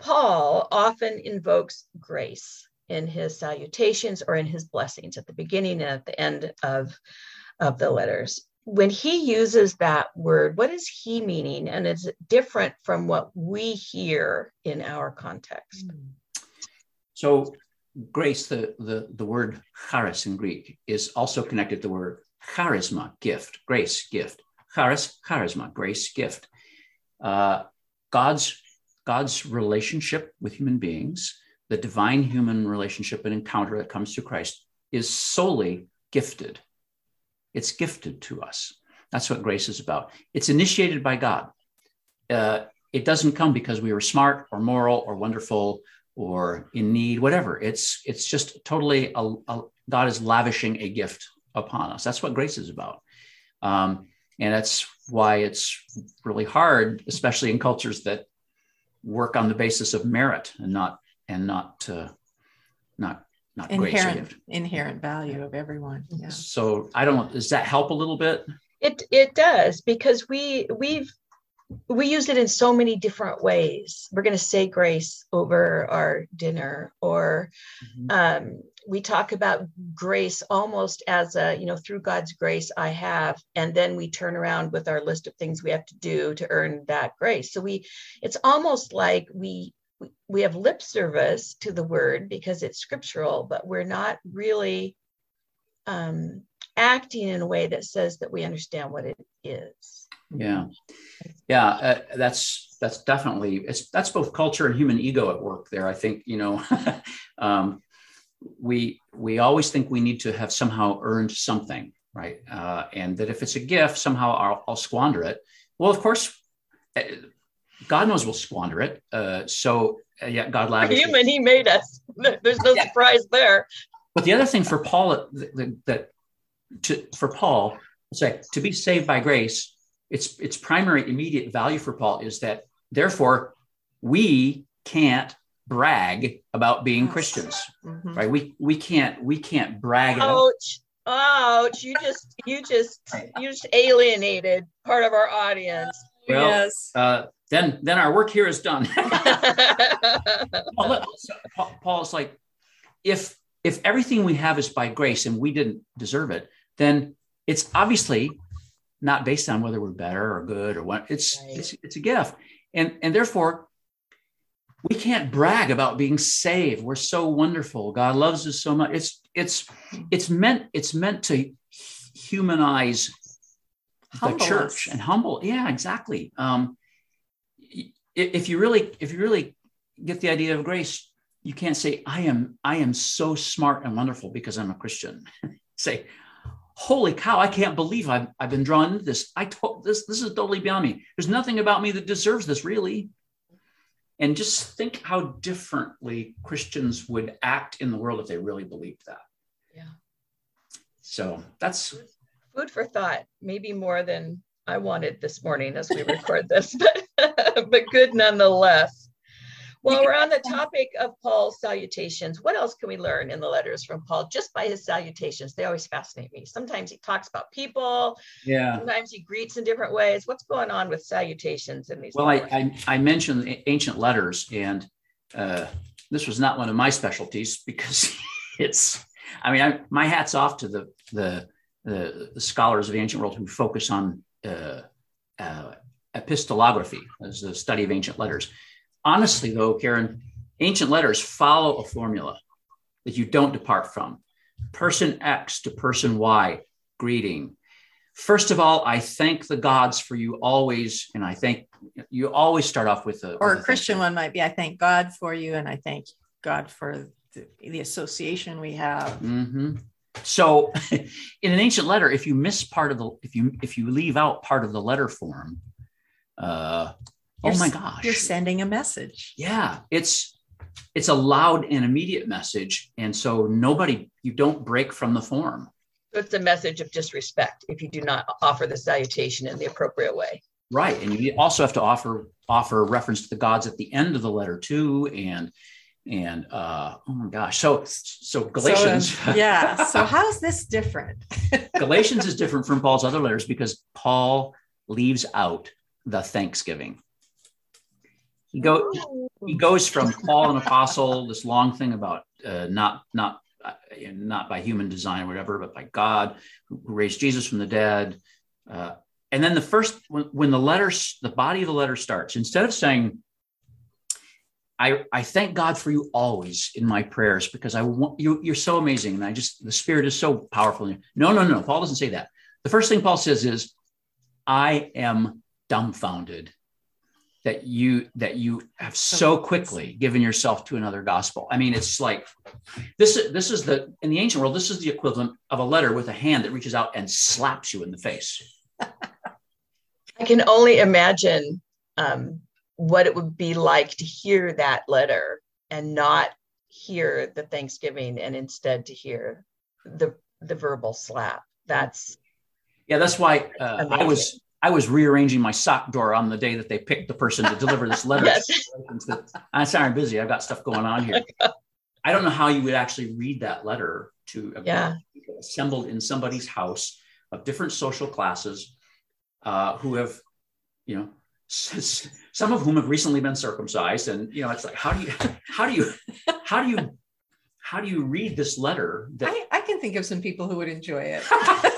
Paul often invokes grace in his salutations or in his blessings at the beginning and at the end of of the letters. When he uses that word, what is he meaning? And is it different from what we hear in our context? So grace, the, the, the word charis in Greek, is also connected to the word charisma, gift, grace, gift. Charis, charisma, grace, gift. Uh, God's, God's relationship with human beings, the divine human relationship and encounter that comes through Christ, is solely gifted. It's gifted to us. That's what grace is about. It's initiated by God. Uh, it doesn't come because we were smart or moral or wonderful or in need, whatever. It's it's just totally a, a- God is lavishing a gift upon us. That's what grace is about, um, and that's why it's really hard, especially in cultures that work on the basis of merit and not and not uh, not not grace. inherent gift. inherent value of everyone. Yeah. So I don't. Does that help a little bit? It it does because we we've we use it in so many different ways. We're going to say grace over our dinner, or um, we talk about grace almost as a you know through God's grace I have, and then we turn around with our list of things we have to do to earn that grace. So we it's almost like we we- have lip service to the word because it's scriptural, but we're not really um, acting in a way that says that we understand what it is. Yeah, yeah. Uh, that's that's definitely it's that's both culture and human ego at work there. I think you know, *laughs* um, we we always think we need to have somehow earned something, right? Uh, and that if it's a gift, somehow I'll, I'll squander it. Well, of course, uh, God knows we'll squander it. Uh, so uh, yeah, God We're human, he made us. There's no Yeah. surprise there. But the other thing for Paul that, that, to for Paul, like to be saved by grace. Its its primary immediate value for Paul is that therefore we can't brag about being Yes. Christians, Mhm. right? We we can't we can't brag. Ouch. Ouch. You just you just you just alienated part of our audience. Well, yes. Uh, then then our work here is done. *laughs* Paul, look, so Paul- Paul's like, if if everything we have is by grace and we didn't deserve it, then it's obviously not based on whether we're better or good or what. It's Right. it's it's a gift, and and therefore we can't brag about being saved. We're so wonderful. God loves us so much. It's it's it's meant it's meant to humanize the church us. and humble. Yeah, exactly. Um, if you really if you really get the idea of grace, you can't say I am I am so smart and wonderful because I'm a Christian. *laughs* say, holy cow, I can't believe I've, I've been drawn into this. I told this this is totally beyond me. There's nothing about me that deserves this really. And just think how differently Christians would act in the world if they really believed that. Yeah. So that's Food for thought, maybe more than I wanted this morning as we record this, *laughs* but but good nonetheless. While we're on the topic of Paul's salutations, what else can we learn in the letters from Paul just by his salutations? They always fascinate me. Sometimes he talks about people, yeah. sometimes he greets in different ways. What's going on with salutations in these? Well, I. I, I mentioned ancient letters, and uh, this was not one of my specialties because *laughs* it's. I mean, I, my hat's off to the, the the the scholars of the ancient world who focus on uh, uh, epistolography as the study of ancient letters. Honestly, though, Karin, ancient letters follow a formula that you don't depart from. Person X to person Y, greeting. First of all, I thank the gods for you always, and I thank you always start off with a or with a Christian one might be I thank God for you and I thank God for the, the association we have. Mhm. So, *laughs* in an ancient letter, if you miss part of the if you if you leave out part of the letter form, uh, You're oh my gosh, You're sending a message. yeah, it's it's a loud and immediate message, and so nobody you don't break from the form. So it's a message of disrespect if you do not offer the salutation in the appropriate way. Right, and you also have to offer offer reference to the gods at the end of the letter too, and and uh, oh my gosh, so so Galatians, So, um, yeah. So *laughs* how's this different? *laughs* Galatians is different from Paul's other letters because Paul leaves out the thanksgiving. He go he goes from Paul an apostle, this long thing about uh, not not uh, not by human design or whatever, but by God who raised Jesus from the dead. Uh, and then the first when, when the letters, the body of the letter starts, instead of saying, I, I thank God for you always in my prayers because I want you, you're so amazing. And I just, the spirit is so powerful. No, no, no. Paul doesn't say that. The first thing Paul says is, I am dumbfounded that you that you have so quickly given yourself to another gospel. I mean, it's like this is this is the in the ancient world, this is the equivalent of a letter with a hand that reaches out and slaps you in the face. *laughs* I can only imagine um, what it would be like to hear that letter and not hear the Thanksgiving and instead to hear the the verbal slap. That's Yeah, that's why uh, I was I was rearranging my sock drawer on the day that they picked the person to deliver this letter. Yes. I'm sorry, I'm busy. I've got stuff going on here. *laughs* I don't know how you would actually read that letter to a Yeah. group assembled in somebody's house of different social classes uh, who have, you know, s- s- some of whom have recently been circumcised, and you know, it's like, how do you, *laughs* how do you, how do you, how do you read this letter that I, I can think of some people who would enjoy it. *laughs*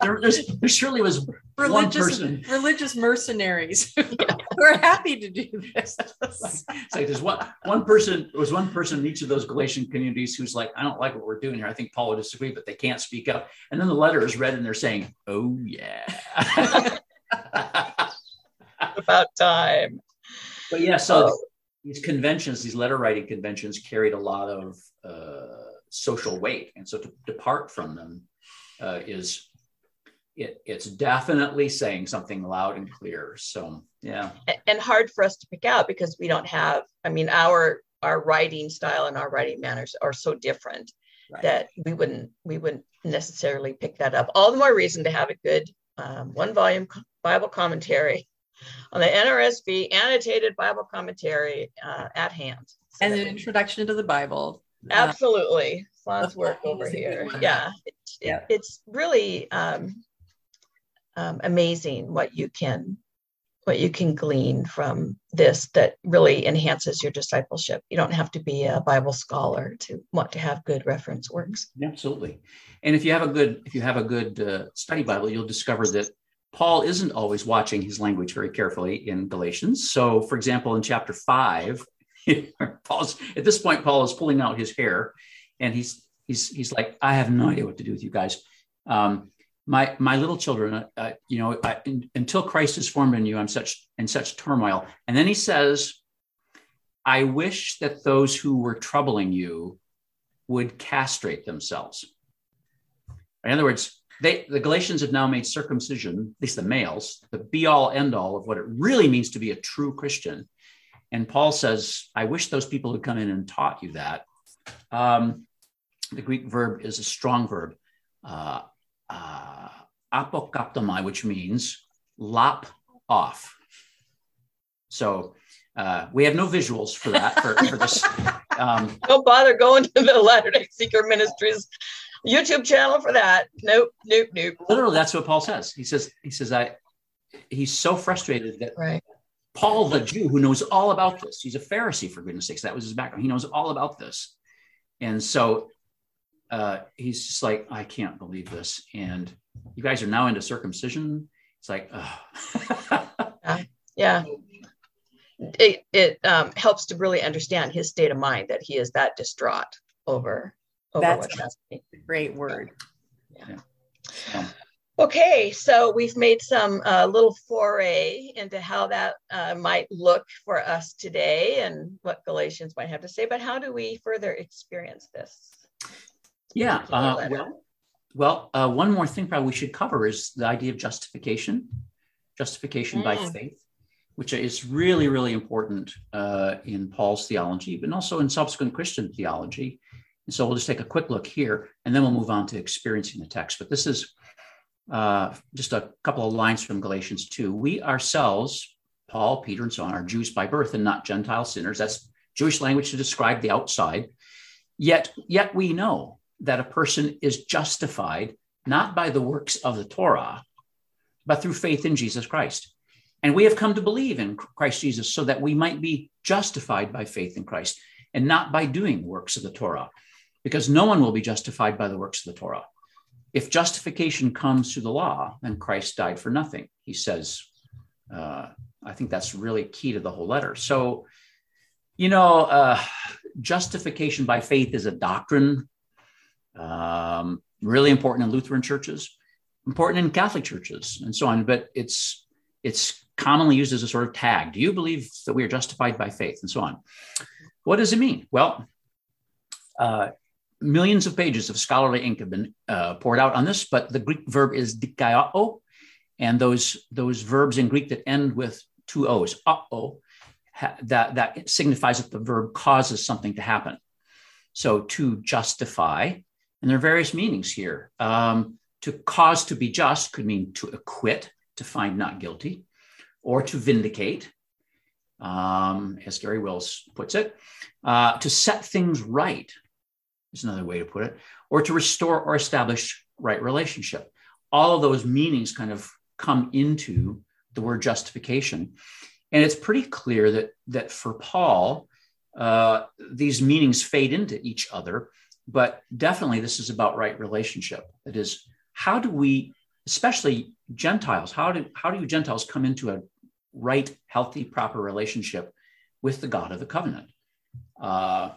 there, there's, there surely was one religious person religious mercenaries *laughs* who are happy to do this. It's like there's one one person there was one person in each of those Galatian communities who's like, I don't like what we're doing here. I think Paul would disagree, but they can't speak up. And then the letter is read and they're saying, Oh yeah. *laughs* about time. but yeah, so Oh. these conventions, these letter writing conventions carried a lot of uh, social weight. And so to depart from them uh, is it, it's definitely saying something loud and clear. So yeah. And hard for us to pick out because we don't have i mean our our writing style and our writing manners are so different Right. that we wouldn't we wouldn't necessarily pick that up all the more reason to have a good um, one volume bible commentary on the nrsv annotated bible commentary uh, at hand So and an introduction to the Bible. Absolutely Slon's work over is a good here yeah, It- it- Yeah. it's really um, um, amazing what you can what you can glean from this that really enhances your discipleship you don't have to be a bible scholar to want to have good reference works Absolutely. And if you have a good if you have a good uh, study Bible, you'll discover that Paul isn't always watching his language very carefully in Galatians. So, for example, in chapter five, *laughs* Paul's at this point, Paul is pulling out his hair, and he's he's he's like, I have no idea what to do with you guys. Um, my my little children, uh, you know, I, in, until Christ is formed in you, I'm such in such turmoil. And then he says, I wish that those who were troubling you would castrate themselves. In other words, they, the Galatians have now made circumcision, at least the males, the be all end all of what it really means to be a true Christian. And Paul says, I wish those people had come in and taught you that. Um, the Greek verb is a strong verb, uh, uh, apokaptomai, which means lop off. So uh, we have no visuals for that, for, for this. *laughs* Um, don't bother going to the latter day seeker ministries youtube channel for that nope nope nope literally that's what paul says he says he says i he's so frustrated that right paul the jew who knows all about this he's a pharisee for goodness sakes that was his background he knows all about this and so uh, he's just like i can't believe this. And you guys are now into circumcision. It's like ugh. *laughs* yeah. It, it um, helps to really understand his state of mind that he is that distraught over over That's- what's happening. Great word. Um, Okay, so we've made some uh, little foray into how that uh, might look for us today and what Galatians might have to say, but how do we further experience this? Yeah uh, well well uh, one more thing probably we should cover is the idea of justification justification mm. by faith, which is really, really important uh, in Paul's theology, but also in subsequent Christian theology. And so we'll just take a quick look here, and then we'll move on to experiencing the text. But this is uh, just a couple of lines from Galatians 2. We ourselves, Paul, Peter, and so on, are Jews by birth and not Gentile sinners. That's Jewish language to describe the outside. Yet, yet we know that a person is justified not by the works of the Torah, but through faith in Jesus Christ. And we have come to believe in Christ Jesus so that we might be justified by faith in Christ and not by doing works of the Torah, because no one will be justified by the works of the Torah. If justification comes through the law, then Christ died for nothing. He says, uh, I think that's really key to the whole letter. So, you know, uh, justification by faith is a doctrine, um, really important in Lutheran churches, important in Catholic churches, and so on. But it's it's commonly used as a sort of tag. Do you believe that we are justified by faith, and so on? What does it mean? Well, uh, millions of pages of scholarly ink have been uh, poured out on this, but the Greek verb is dikaioō, and those those verbs in Greek that end with two O's, uh-oh, that, that signifies that the verb causes something to happen. So to justify, and there are various meanings here. Um, to cause to be just could mean to acquit, to find not guilty, or to vindicate, um, as Garry Wills puts it. Uh, to set things right is another way to put it, or to restore or establish right relationship. All of those meanings kind of come into the word justification. And it's pretty clear that, that for Paul, uh, these meanings fade into each other, but definitely this is about right relationship. That is, how do we, especially Gentiles, how do, how do you Gentiles come into a right, healthy, proper relationship with the God of the covenant? Uh,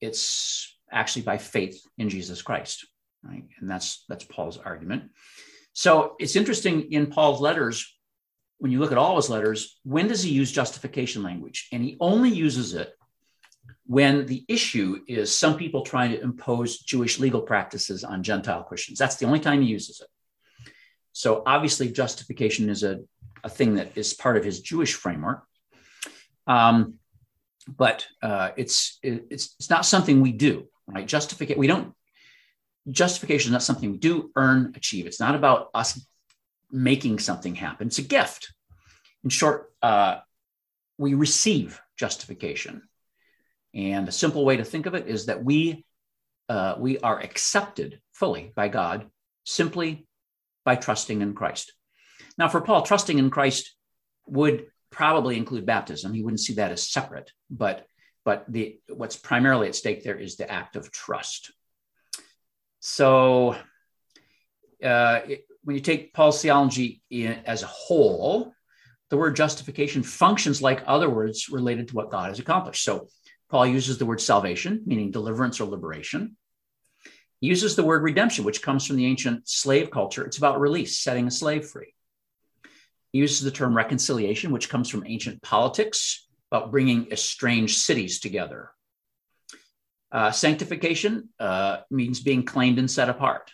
it's actually by faith in Jesus Christ, right? And that's that's Paul's argument. So it's interesting in Paul's letters when you look at all his letters, when does he use justification language? And he only uses it when the issue is some people trying to impose Jewish legal practices on Gentile Christians. That's the only time he uses it. So obviously, justification is a, a thing that is part of his Jewish framework. Um, but uh, it's, it's, it's not something we do, right? Justification, we don't, justification is not something we do, earn, achieve. It's not about us making something happen. It's a gift. In short, uh, we receive justification. And a simple way to think of it is that we, uh, we are accepted fully by God simply by trusting in Christ. Now, for Paul, trusting in Christ would probably include baptism. He wouldn't see that as separate, but but the what's primarily at stake there is the act of trust. So, uh, it, when you take Paul's theology in, as a whole, the word justification functions like other words related to what God has accomplished. So Paul uses the word salvation, meaning deliverance or liberation. He uses the word redemption, which comes from the ancient slave culture. It's about release, setting a slave free. He uses the term reconciliation, which comes from ancient politics, about bringing estranged cities together. Uh, sanctification uh, means being claimed and set apart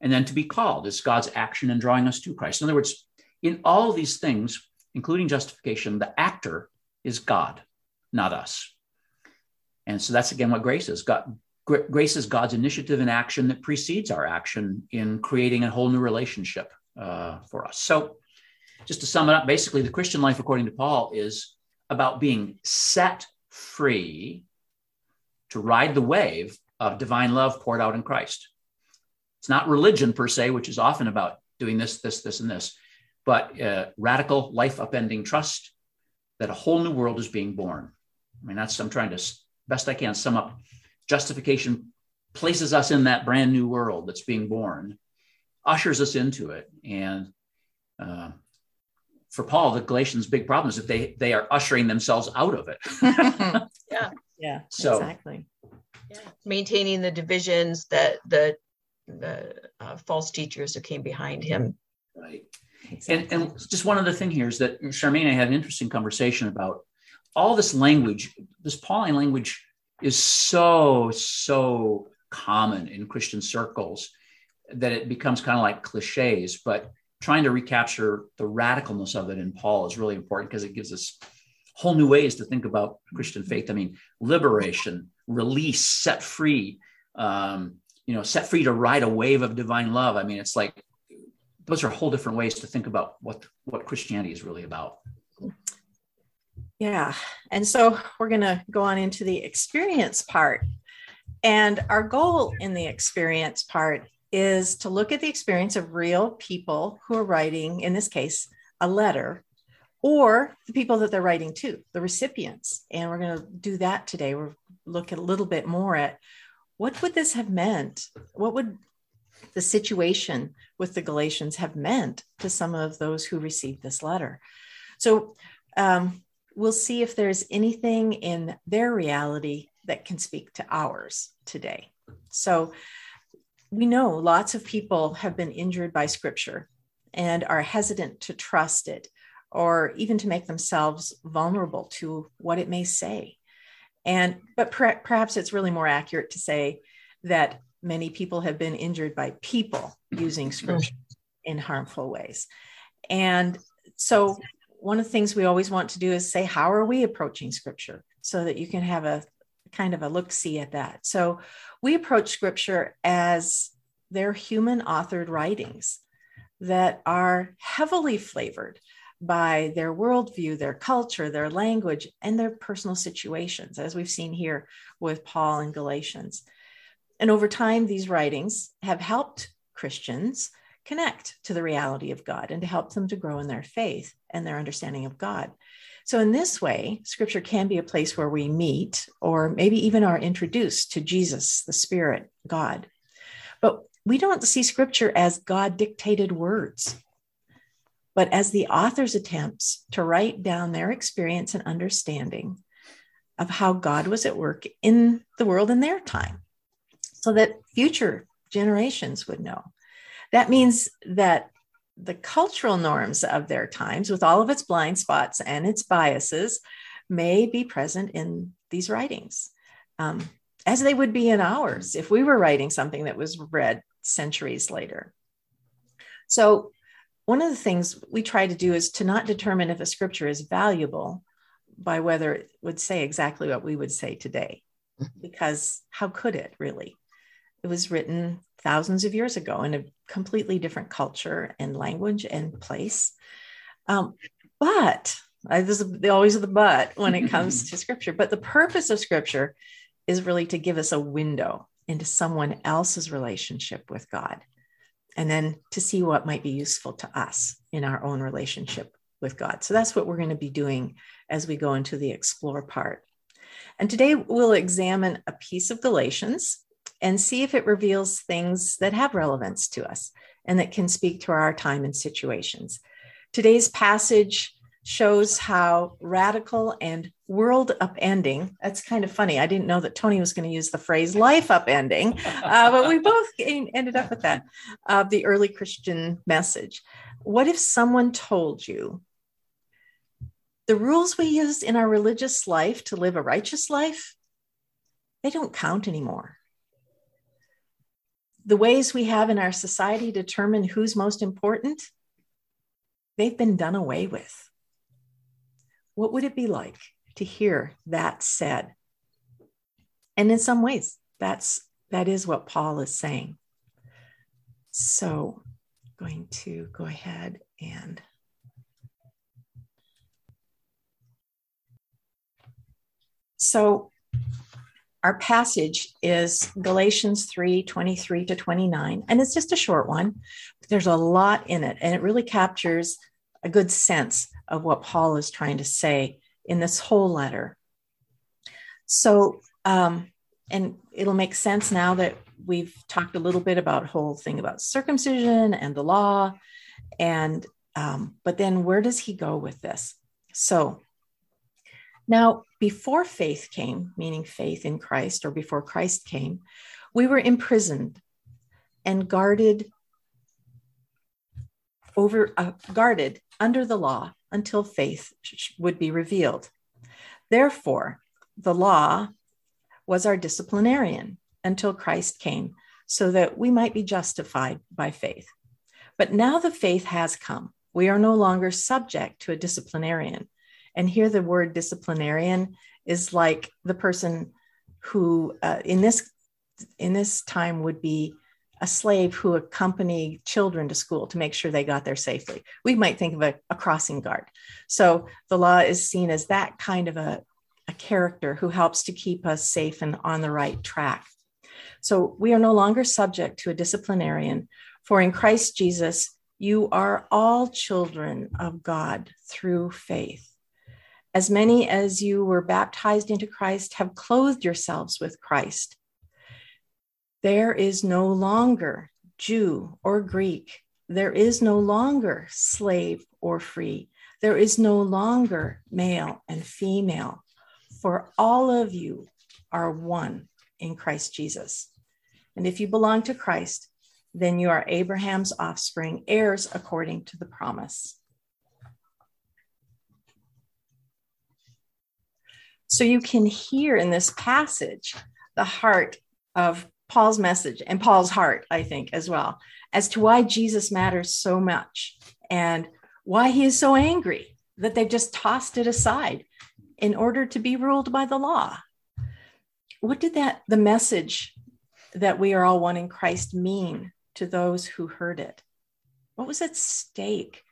and then to be called is God's action in drawing us to Christ. In other words, in all of these things, including justification, the actor is God, not us. And so that's again what grace is. God, grace is God's initiative and action that precedes our action in creating a whole new relationship uh, for us. So, just to sum it up, basically, the Christian life, according to Paul, is about being set free to ride the wave of divine love poured out in Christ. It's not religion per se, which is often about doing this, this, this, and this, but uh, radical, life upending trust that a whole new world is being born. I mean, that's, I'm trying to, best I can, sum up. Justification places us in that brand new world that's being born, ushers us into it. And uh, for Paul, the Galatians' big problem is that they, they are ushering themselves out of it. *laughs* yeah. Yeah. So, exactly. Yeah. Maintaining the divisions that the the uh, false teachers who came behind him. Right. Exactly. And, and just one other thing here is that Charmaine and I had an interesting conversation about all this language. This Pauline language is so, so common in Christian circles that it becomes kind of like cliches. But trying to recapture the radicalness of it in Paul is really important because it gives us whole new ways to think about Christian faith. I mean, liberation, release, set free, um, you know, set free to ride a wave of divine love. I mean, it's like those are whole different ways to think about what what Christianity is really about. Yeah. And so we're going to go on into the experience part. And our goal in the experience part is to look at the experience of real people who are writing, in this case, a letter, or the people that they're writing to, the recipients. And we're going to do that today. We're looking a little bit more at what would this have meant? What would the situation with the Galatians have meant to some of those who received this letter? So um, we'll see if there's anything in their reality that can speak to ours today. So we know lots of people have been injured by scripture and are hesitant to trust it or even to make themselves vulnerable to what it may say. And but per- perhaps it's really more accurate to say that many people have been injured by people using scripture in harmful ways. And so one of the things we always want to do is say how are we approaching scripture so that you can have a kind of a look see at that. So we approach scripture as their human authored writings that are heavily flavored by their worldview, their culture, their language, and their personal situations, as we've seen here with Paul and Galatians. And over time, these writings have helped Christians connect to the reality of God and to help them to grow in their faith and their understanding of God. So, in this way, scripture can be a place where we meet or maybe even are introduced to Jesus, the Spirit, God. But we don't see scripture as God dictated words, but as the author's attempts to write down their experience and understanding of how God was at work in the world in their time so that future generations would know. That means that the cultural norms of their times, with all of its blind spots and its biases, may be present in these writings, um, as they would be in ours if we were writing something that was read centuries later. So, one of the things we try to do is to not determine if a scripture is valuable by whether it would say exactly what we would say today, mm-hmm. because how could it really? It was written thousands of years ago in a completely different culture and language and place. Um, but uh, this is always the but when it comes *laughs* to scripture. But the purpose of scripture is really to give us a window into someone else's relationship with God, and then to see what might be useful to us in our own relationship with God. So that's what we're going to be doing as we go into the explore part. And today we'll examine a piece of Galatians and see if it reveals things that have relevance to us and that can speak to our time and situations. Today's passage shows how radical and world upending that's kind of funny i didn't know that tony was going to use the phrase life upending *laughs* uh, but we both ended up with that of uh, the early christian message what if someone told you the rules we use in our religious life to live a righteous life they don't count anymore the ways we have in our society determine who's most important, they've been done away with. What would it be like to hear that said? And in some ways, that's that is what Paul is saying. So, going to go ahead and so our passage is Galatians 3 23 to 29, and it's just a short one. but There's a lot in it, and it really captures a good sense of what Paul is trying to say in this whole letter. So, um, and it'll make sense now that we've talked a little bit about whole thing about circumcision and the law, and um, but then where does he go with this? So now, before faith came, meaning faith in Christ, or before Christ came, we were imprisoned and guarded over uh, guarded under the law until faith would be revealed. Therefore, the law was our disciplinarian until Christ came, so that we might be justified by faith. But now the faith has come. We are no longer subject to a disciplinarian. And here the word disciplinarian is like the person who uh, in this in this time would be a slave who accompanied children to school to make sure they got there safely. We might think of a, a crossing guard. So the law is seen as that kind of a, a character who helps to keep us safe and on the right track. So we are no longer subject to a disciplinarian, for in Christ Jesus, you are all children of God through faith. As many as you were baptized into Christ have clothed yourselves with Christ. There is no longer Jew or Greek. There is no longer slave or free. There is no longer male and female, for all of you are one in Christ Jesus. And if you belong to Christ, then you are Abraham's offspring, heirs according to the promise. So you can hear in this passage the heart of Paul's message and Paul's heart, I think, as well, as to why Jesus matters so much and why he is so angry that they've just tossed it aside in order to be ruled by the law. What did that, the message that we are all one in Christ, mean to those who heard it? What was at stake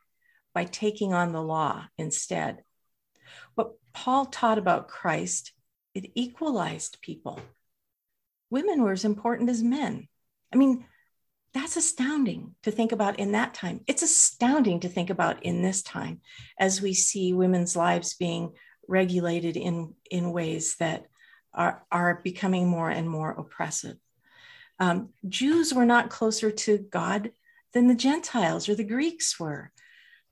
by taking on the law instead? What Paul taught about Christ, it equalized people. Women were as important as men. I mean, that's astounding to think about in that time. It's astounding to think about in this time as we see women's lives being regulated in, in ways that are, are becoming more and more oppressive. Um, Jews were not closer to God than the Gentiles or the Greeks were.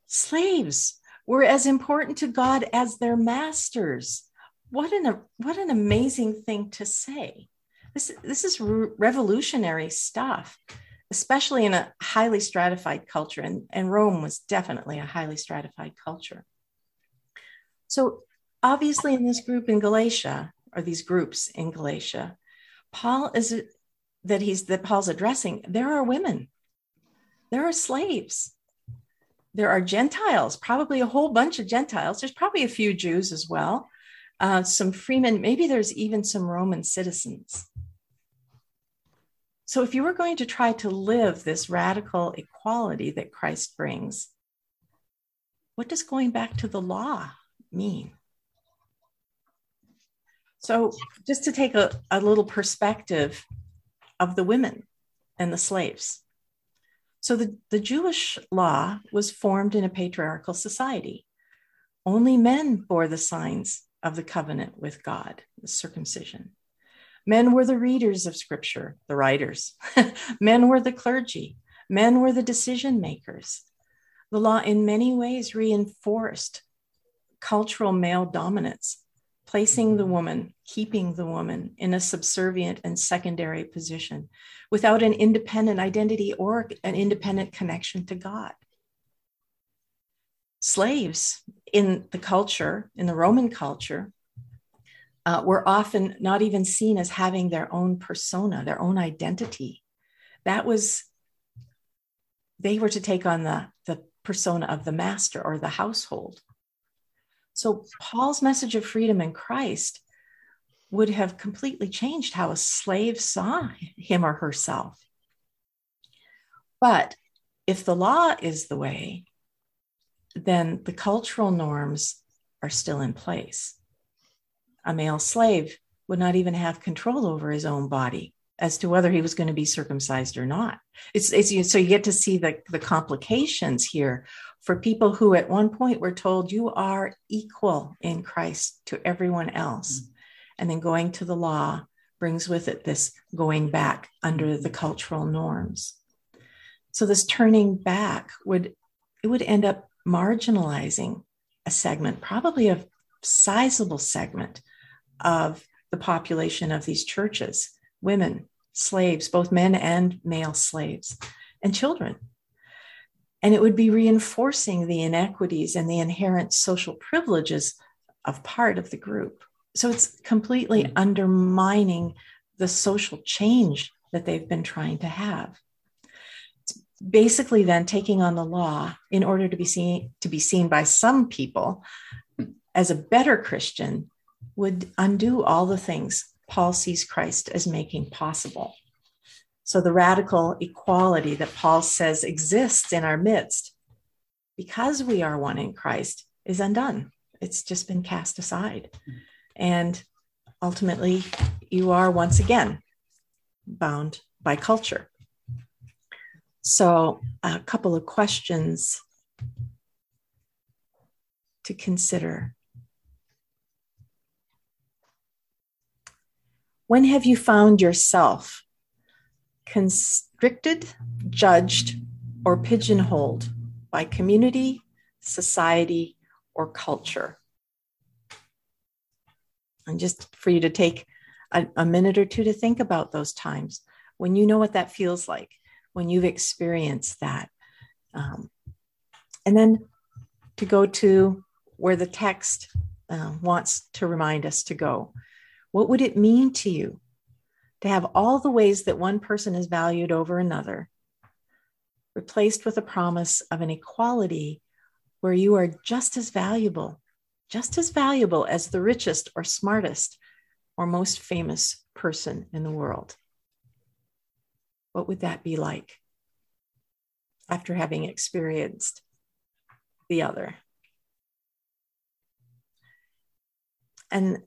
Slaves were as important to God as their masters. What an, what an amazing thing to say. This, this is re- revolutionary stuff, especially in a highly stratified culture. And, and Rome was definitely a highly stratified culture. So, obviously, in this group in Galatia, or these groups in Galatia, Paul is that he's that Paul's addressing, there are women, there are slaves, there are Gentiles, probably a whole bunch of Gentiles. There's probably a few Jews as well, uh, some freemen, maybe there's even some Roman citizens. So, if you were going to try to live this radical equality that Christ brings, what does going back to the law mean? So, just to take a, a little perspective of the women and the slaves. So the, the Jewish law was formed in a patriarchal society. Only men bore the signs of the covenant with God, the circumcision. Men were the readers of scripture, the writers. *laughs* men were the clergy. Men were the decision makers. The law, in many ways, reinforced cultural male dominance placing the woman, keeping the woman in a subservient and secondary position without an independent identity or an independent connection to God. Slaves in the culture, in the Roman culture, uh, were often not even seen as having their own persona, their own identity. That was, they were to take on the, the persona of the master or the household. So Paul's message of freedom in Christ would have completely changed how a slave saw him or herself. But if the law is the way, then the cultural norms are still in place. A male slave would not even have control over his own body as to whether he was going to be circumcised or not. It's, it's so you get to see the, the complications here for people who at one point were told you are equal in Christ to everyone else. Mm-hmm. And then going to the law brings with it this going back under the cultural norms. So this turning back would it would end up marginalizing a segment, probably a sizable segment of the population of these churches, women, slaves, both men and male slaves, and children and it would be reinforcing the inequities and the inherent social privileges of part of the group. So it's completely mm-hmm. undermining the social change that they've been trying to have. basically then taking on the law in order to be seen to be seen by some people as a better Christian would undo all the things Paul sees Christ as making possible. So the radical equality that Paul says exists in our midst because we are one in Christ is undone. It's just been cast aside. And ultimately, you are once again bound by culture. So, a couple of questions to consider. When have you found yourself constricted, judged, or pigeonholed by community, society, or culture? And just for you to take a, a, minute or two to think about those times when you know what that feels like, when you've experienced that. Um, and then to go to where the text uh, wants to remind us to go. What would it mean to you to have all the ways that one person is valued over another replaced with a promise of an equality where you are just as valuable, just as valuable as the richest or smartest or most famous person in the world? What would that be like after having experienced the other? And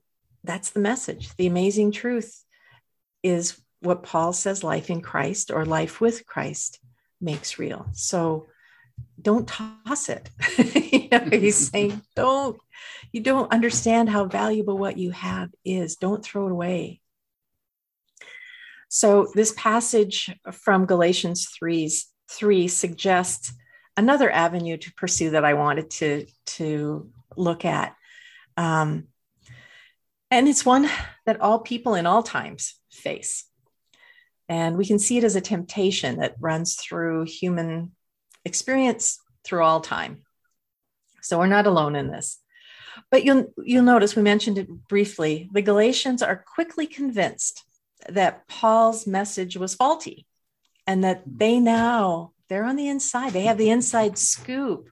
that's the message. The amazing truth is what Paul says life in Christ or life with Christ makes real. So don't toss it. *laughs* you know, *laughs* he's saying, don't, you don't understand how valuable what you have is. Don't throw it away. So this passage from Galatians 3's 3 suggests another avenue to pursue that I wanted to, to look at. Um, and it's one that all people in all times face. And we can see it as a temptation that runs through human experience through all time. So we're not alone in this. But you'll, you'll notice we mentioned it briefly. The Galatians are quickly convinced that Paul's message was faulty and that they now, they're on the inside, they have the inside scoop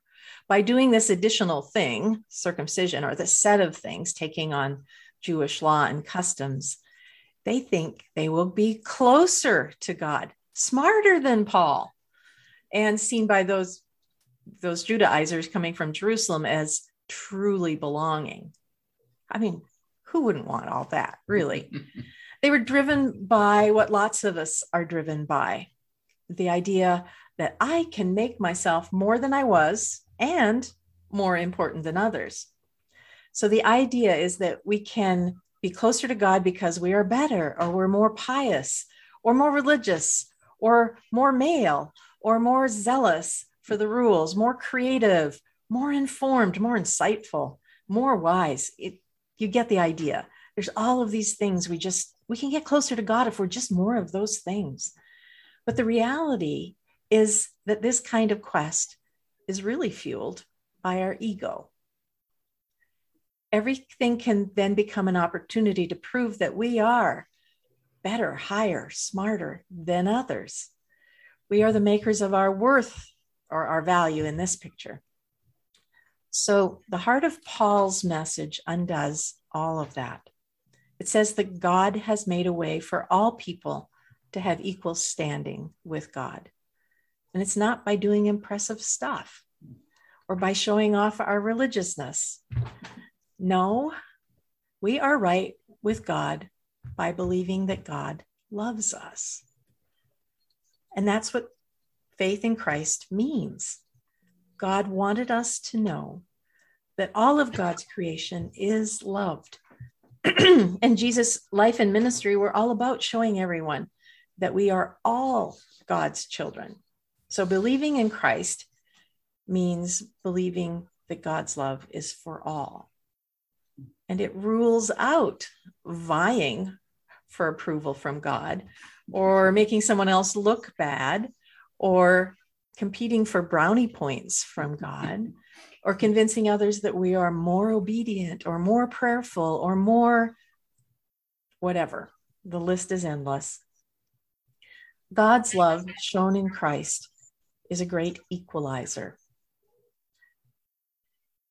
by doing this additional thing, circumcision, or the set of things, taking on Jewish law and customs, they think they will be closer to God, smarter than Paul, and seen by those those Judaizers coming from Jerusalem as truly belonging. I mean, who wouldn't want all that, really? *laughs* they were driven by what lots of us are driven by the idea that I can make myself more than I was and more important than others. So the idea is that we can be closer to God because we are better, or we're more pious, or more religious, or more male, or more zealous for the rules, more creative, more informed, more insightful, more wise. It, you get the idea. There's all of these things we just we can get closer to God if we're just more of those things. But the reality is that this kind of quest is really fueled by our ego everything can then become an opportunity to prove that we are better, higher, smarter than others. We are the makers of our worth or our value in this picture. So the heart of Paul's message undoes all of that. It says that God has made a way for all people to have equal standing with God. And it's not by doing impressive stuff or by showing off our religiousness. No, we are right with God by believing that God loves us. And that's what faith in Christ means. God wanted us to know that all of God's creation is loved. *clears throat* and Jesus' life and ministry were all about showing everyone that we are all God's children. So believing in Christ means believing that God's love is for all and it rules out vying for approval from God or making someone else look bad or competing for brownie points from God or convincing others that we are more obedient or more prayerful or more whatever. The list is endless. God's love shown in Christ is a great equalizer.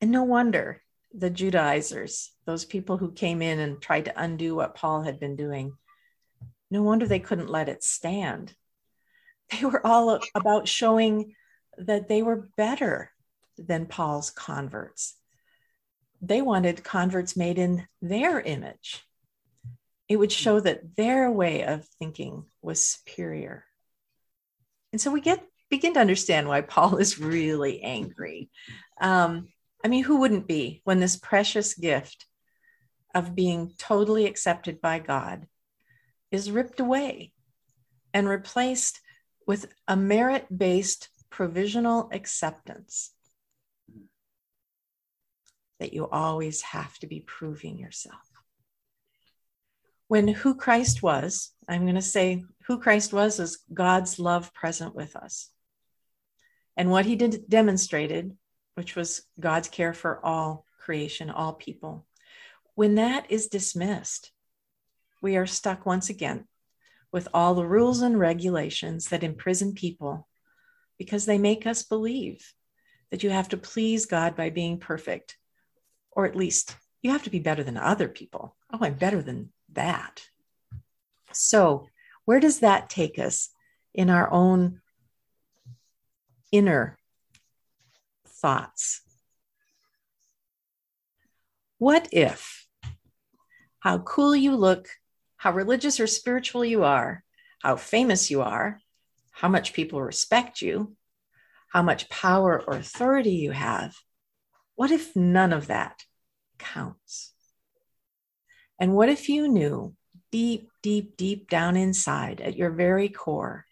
And no wonder the Judaizers, those people who came in and tried to undo what Paul had been doing, no wonder they couldn't let it stand. They were all about showing that they were better than Paul's converts. They wanted converts made in their image. It would show that their way of thinking was superior. And so we get begin to understand why Paul is really angry. Um, I mean, who wouldn't be when this precious gift of being totally accepted by God is ripped away and replaced with a merit based provisional acceptance that you always have to be proving yourself. When who Christ was, I'm going to say who Christ was is God's love present with us. And what he did demonstrated, which was God's care for all creation, all people. When that is dismissed, we are stuck once again with all the rules and regulations that imprison people because they make us believe that you have to please God by being perfect, or at least you have to be better than other people. Oh, I'm better than that. So, where does that take us in our own inner thoughts? What if how cool you look, how religious or spiritual you are, how famous you are, how much people respect you, how much power or authority you have. What if none of that counts? And what if you knew deep, deep, deep down inside at your very core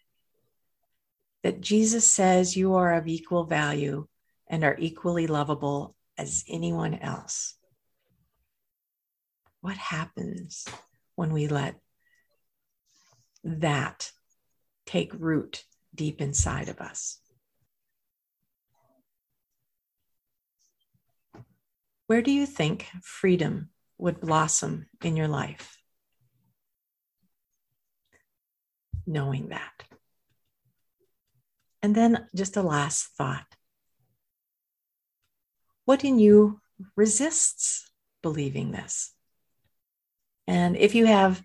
that Jesus says you are of equal value and are equally lovable as anyone else? What happens when we let that take root deep inside of us. Where do you think freedom would blossom in your life? Knowing that. And then just a last thought. What in you resists believing this? And if you have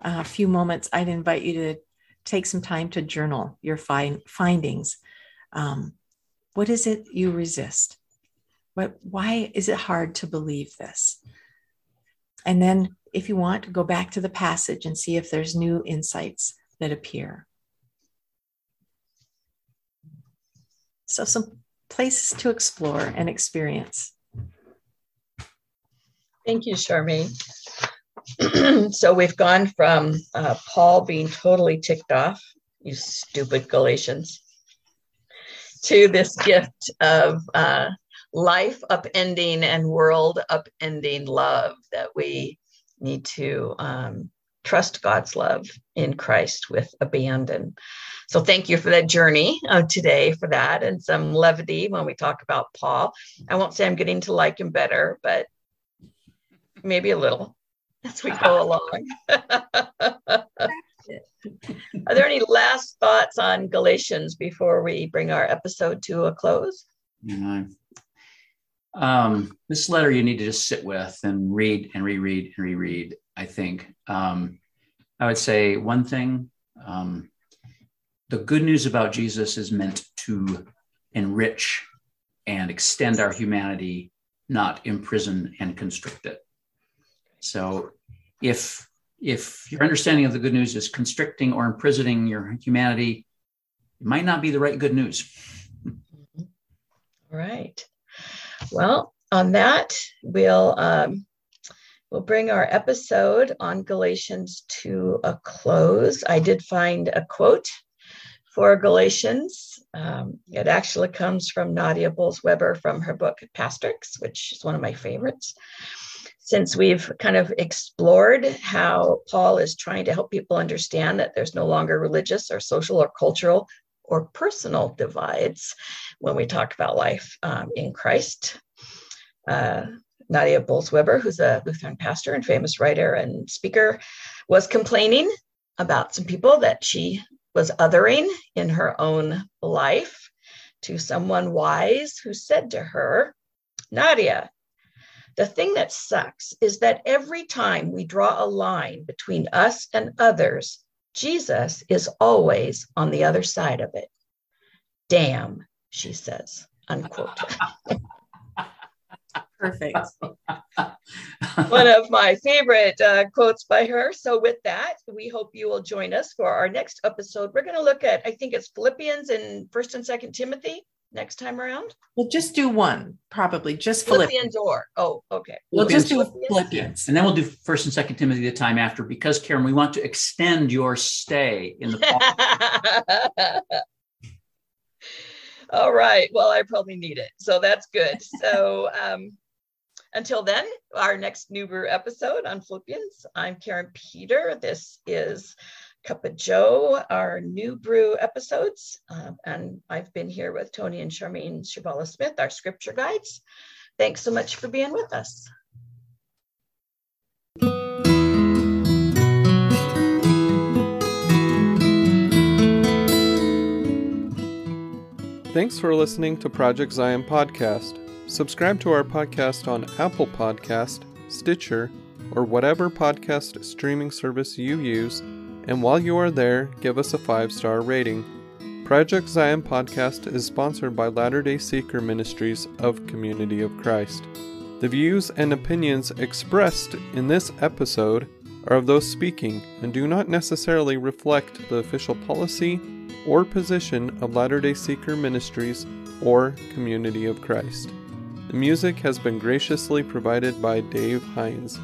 a few moments, I'd invite you to take some time to journal your find, findings. Um, what is it you resist? What, why is it hard to believe this? And then, if you want, go back to the passage and see if there's new insights that appear. So, some places to explore and experience. Thank you, Charmaine. *clears throat* so we've gone from uh, Paul being totally ticked off, you stupid Galatians, to this gift of uh, life upending and world upending love that we need to um, trust God's love in Christ with abandon. So thank you for that journey of today for that and some levity when we talk about Paul. I won't say I'm getting to like him better, but maybe a little as we go *laughs* along. Are there any last thoughts on Galatians before we bring our episode to a close? Yeah. Um, this letter you need to just sit with and read and reread and reread. I think um, I would say one thing: um, the good news about Jesus is meant to enrich and extend our humanity, not imprison and constrict it. So if if your understanding of the good news is constricting or imprisoning your humanity, it might not be the right good news. *laughs* All right. Well, on that, we'll um, we'll bring our episode on Galatians to a close. I did find a quote for Galatians. Um, it actually comes from Nadia Bolz-Weber from her book Pastrix, which is one of my favorites since we've kind of explored how Paul is trying to help people understand that there's no longer religious or social or cultural or personal divides when we talk about life um, in Christ. Uh, Nadia Bolz-Weber, who's a Lutheran pastor and famous writer and speaker, was complaining about some people that she was othering in her own life. to someone wise who said to her, Nadia, the thing that sucks is that every time we draw a line between us and others, Jesus is always on the other side of it. Damn, she says, unquote. *laughs* Perfect. *laughs* One of my favorite uh, quotes by her. So, with that, we hope you will join us for our next episode. We're going to look at, I think it's Philippians and First and Second Timothy next time around. We'll just do one, probably just Philippians, Philippians. or oh, okay. We'll just do Philippians, and then we'll do First and Second Timothy the time after because Karin, we want to extend your stay in the. *laughs* All right. Well, I probably need it, so that's good. So. um until then, our next New Brew episode on Philippians. I'm Karin Peter. This is Cup of Joe, our New Brew episodes. Uh, and I've been here with Tony and Charmaine Chvala-Smith, our scripture guides. Thanks so much for being with us. Thanks for listening to Project Zion Podcast. Subscribe to our podcast on Apple Podcast, Stitcher, or whatever podcast streaming service you use, and while you are there, give us a 5-star rating. Project Zion podcast is sponsored by Latter-day Seeker Ministries of Community of Christ. The views and opinions expressed in this episode are of those speaking and do not necessarily reflect the official policy or position of Latter-day Seeker Ministries or Community of Christ. The music has been graciously provided by Dave Hines.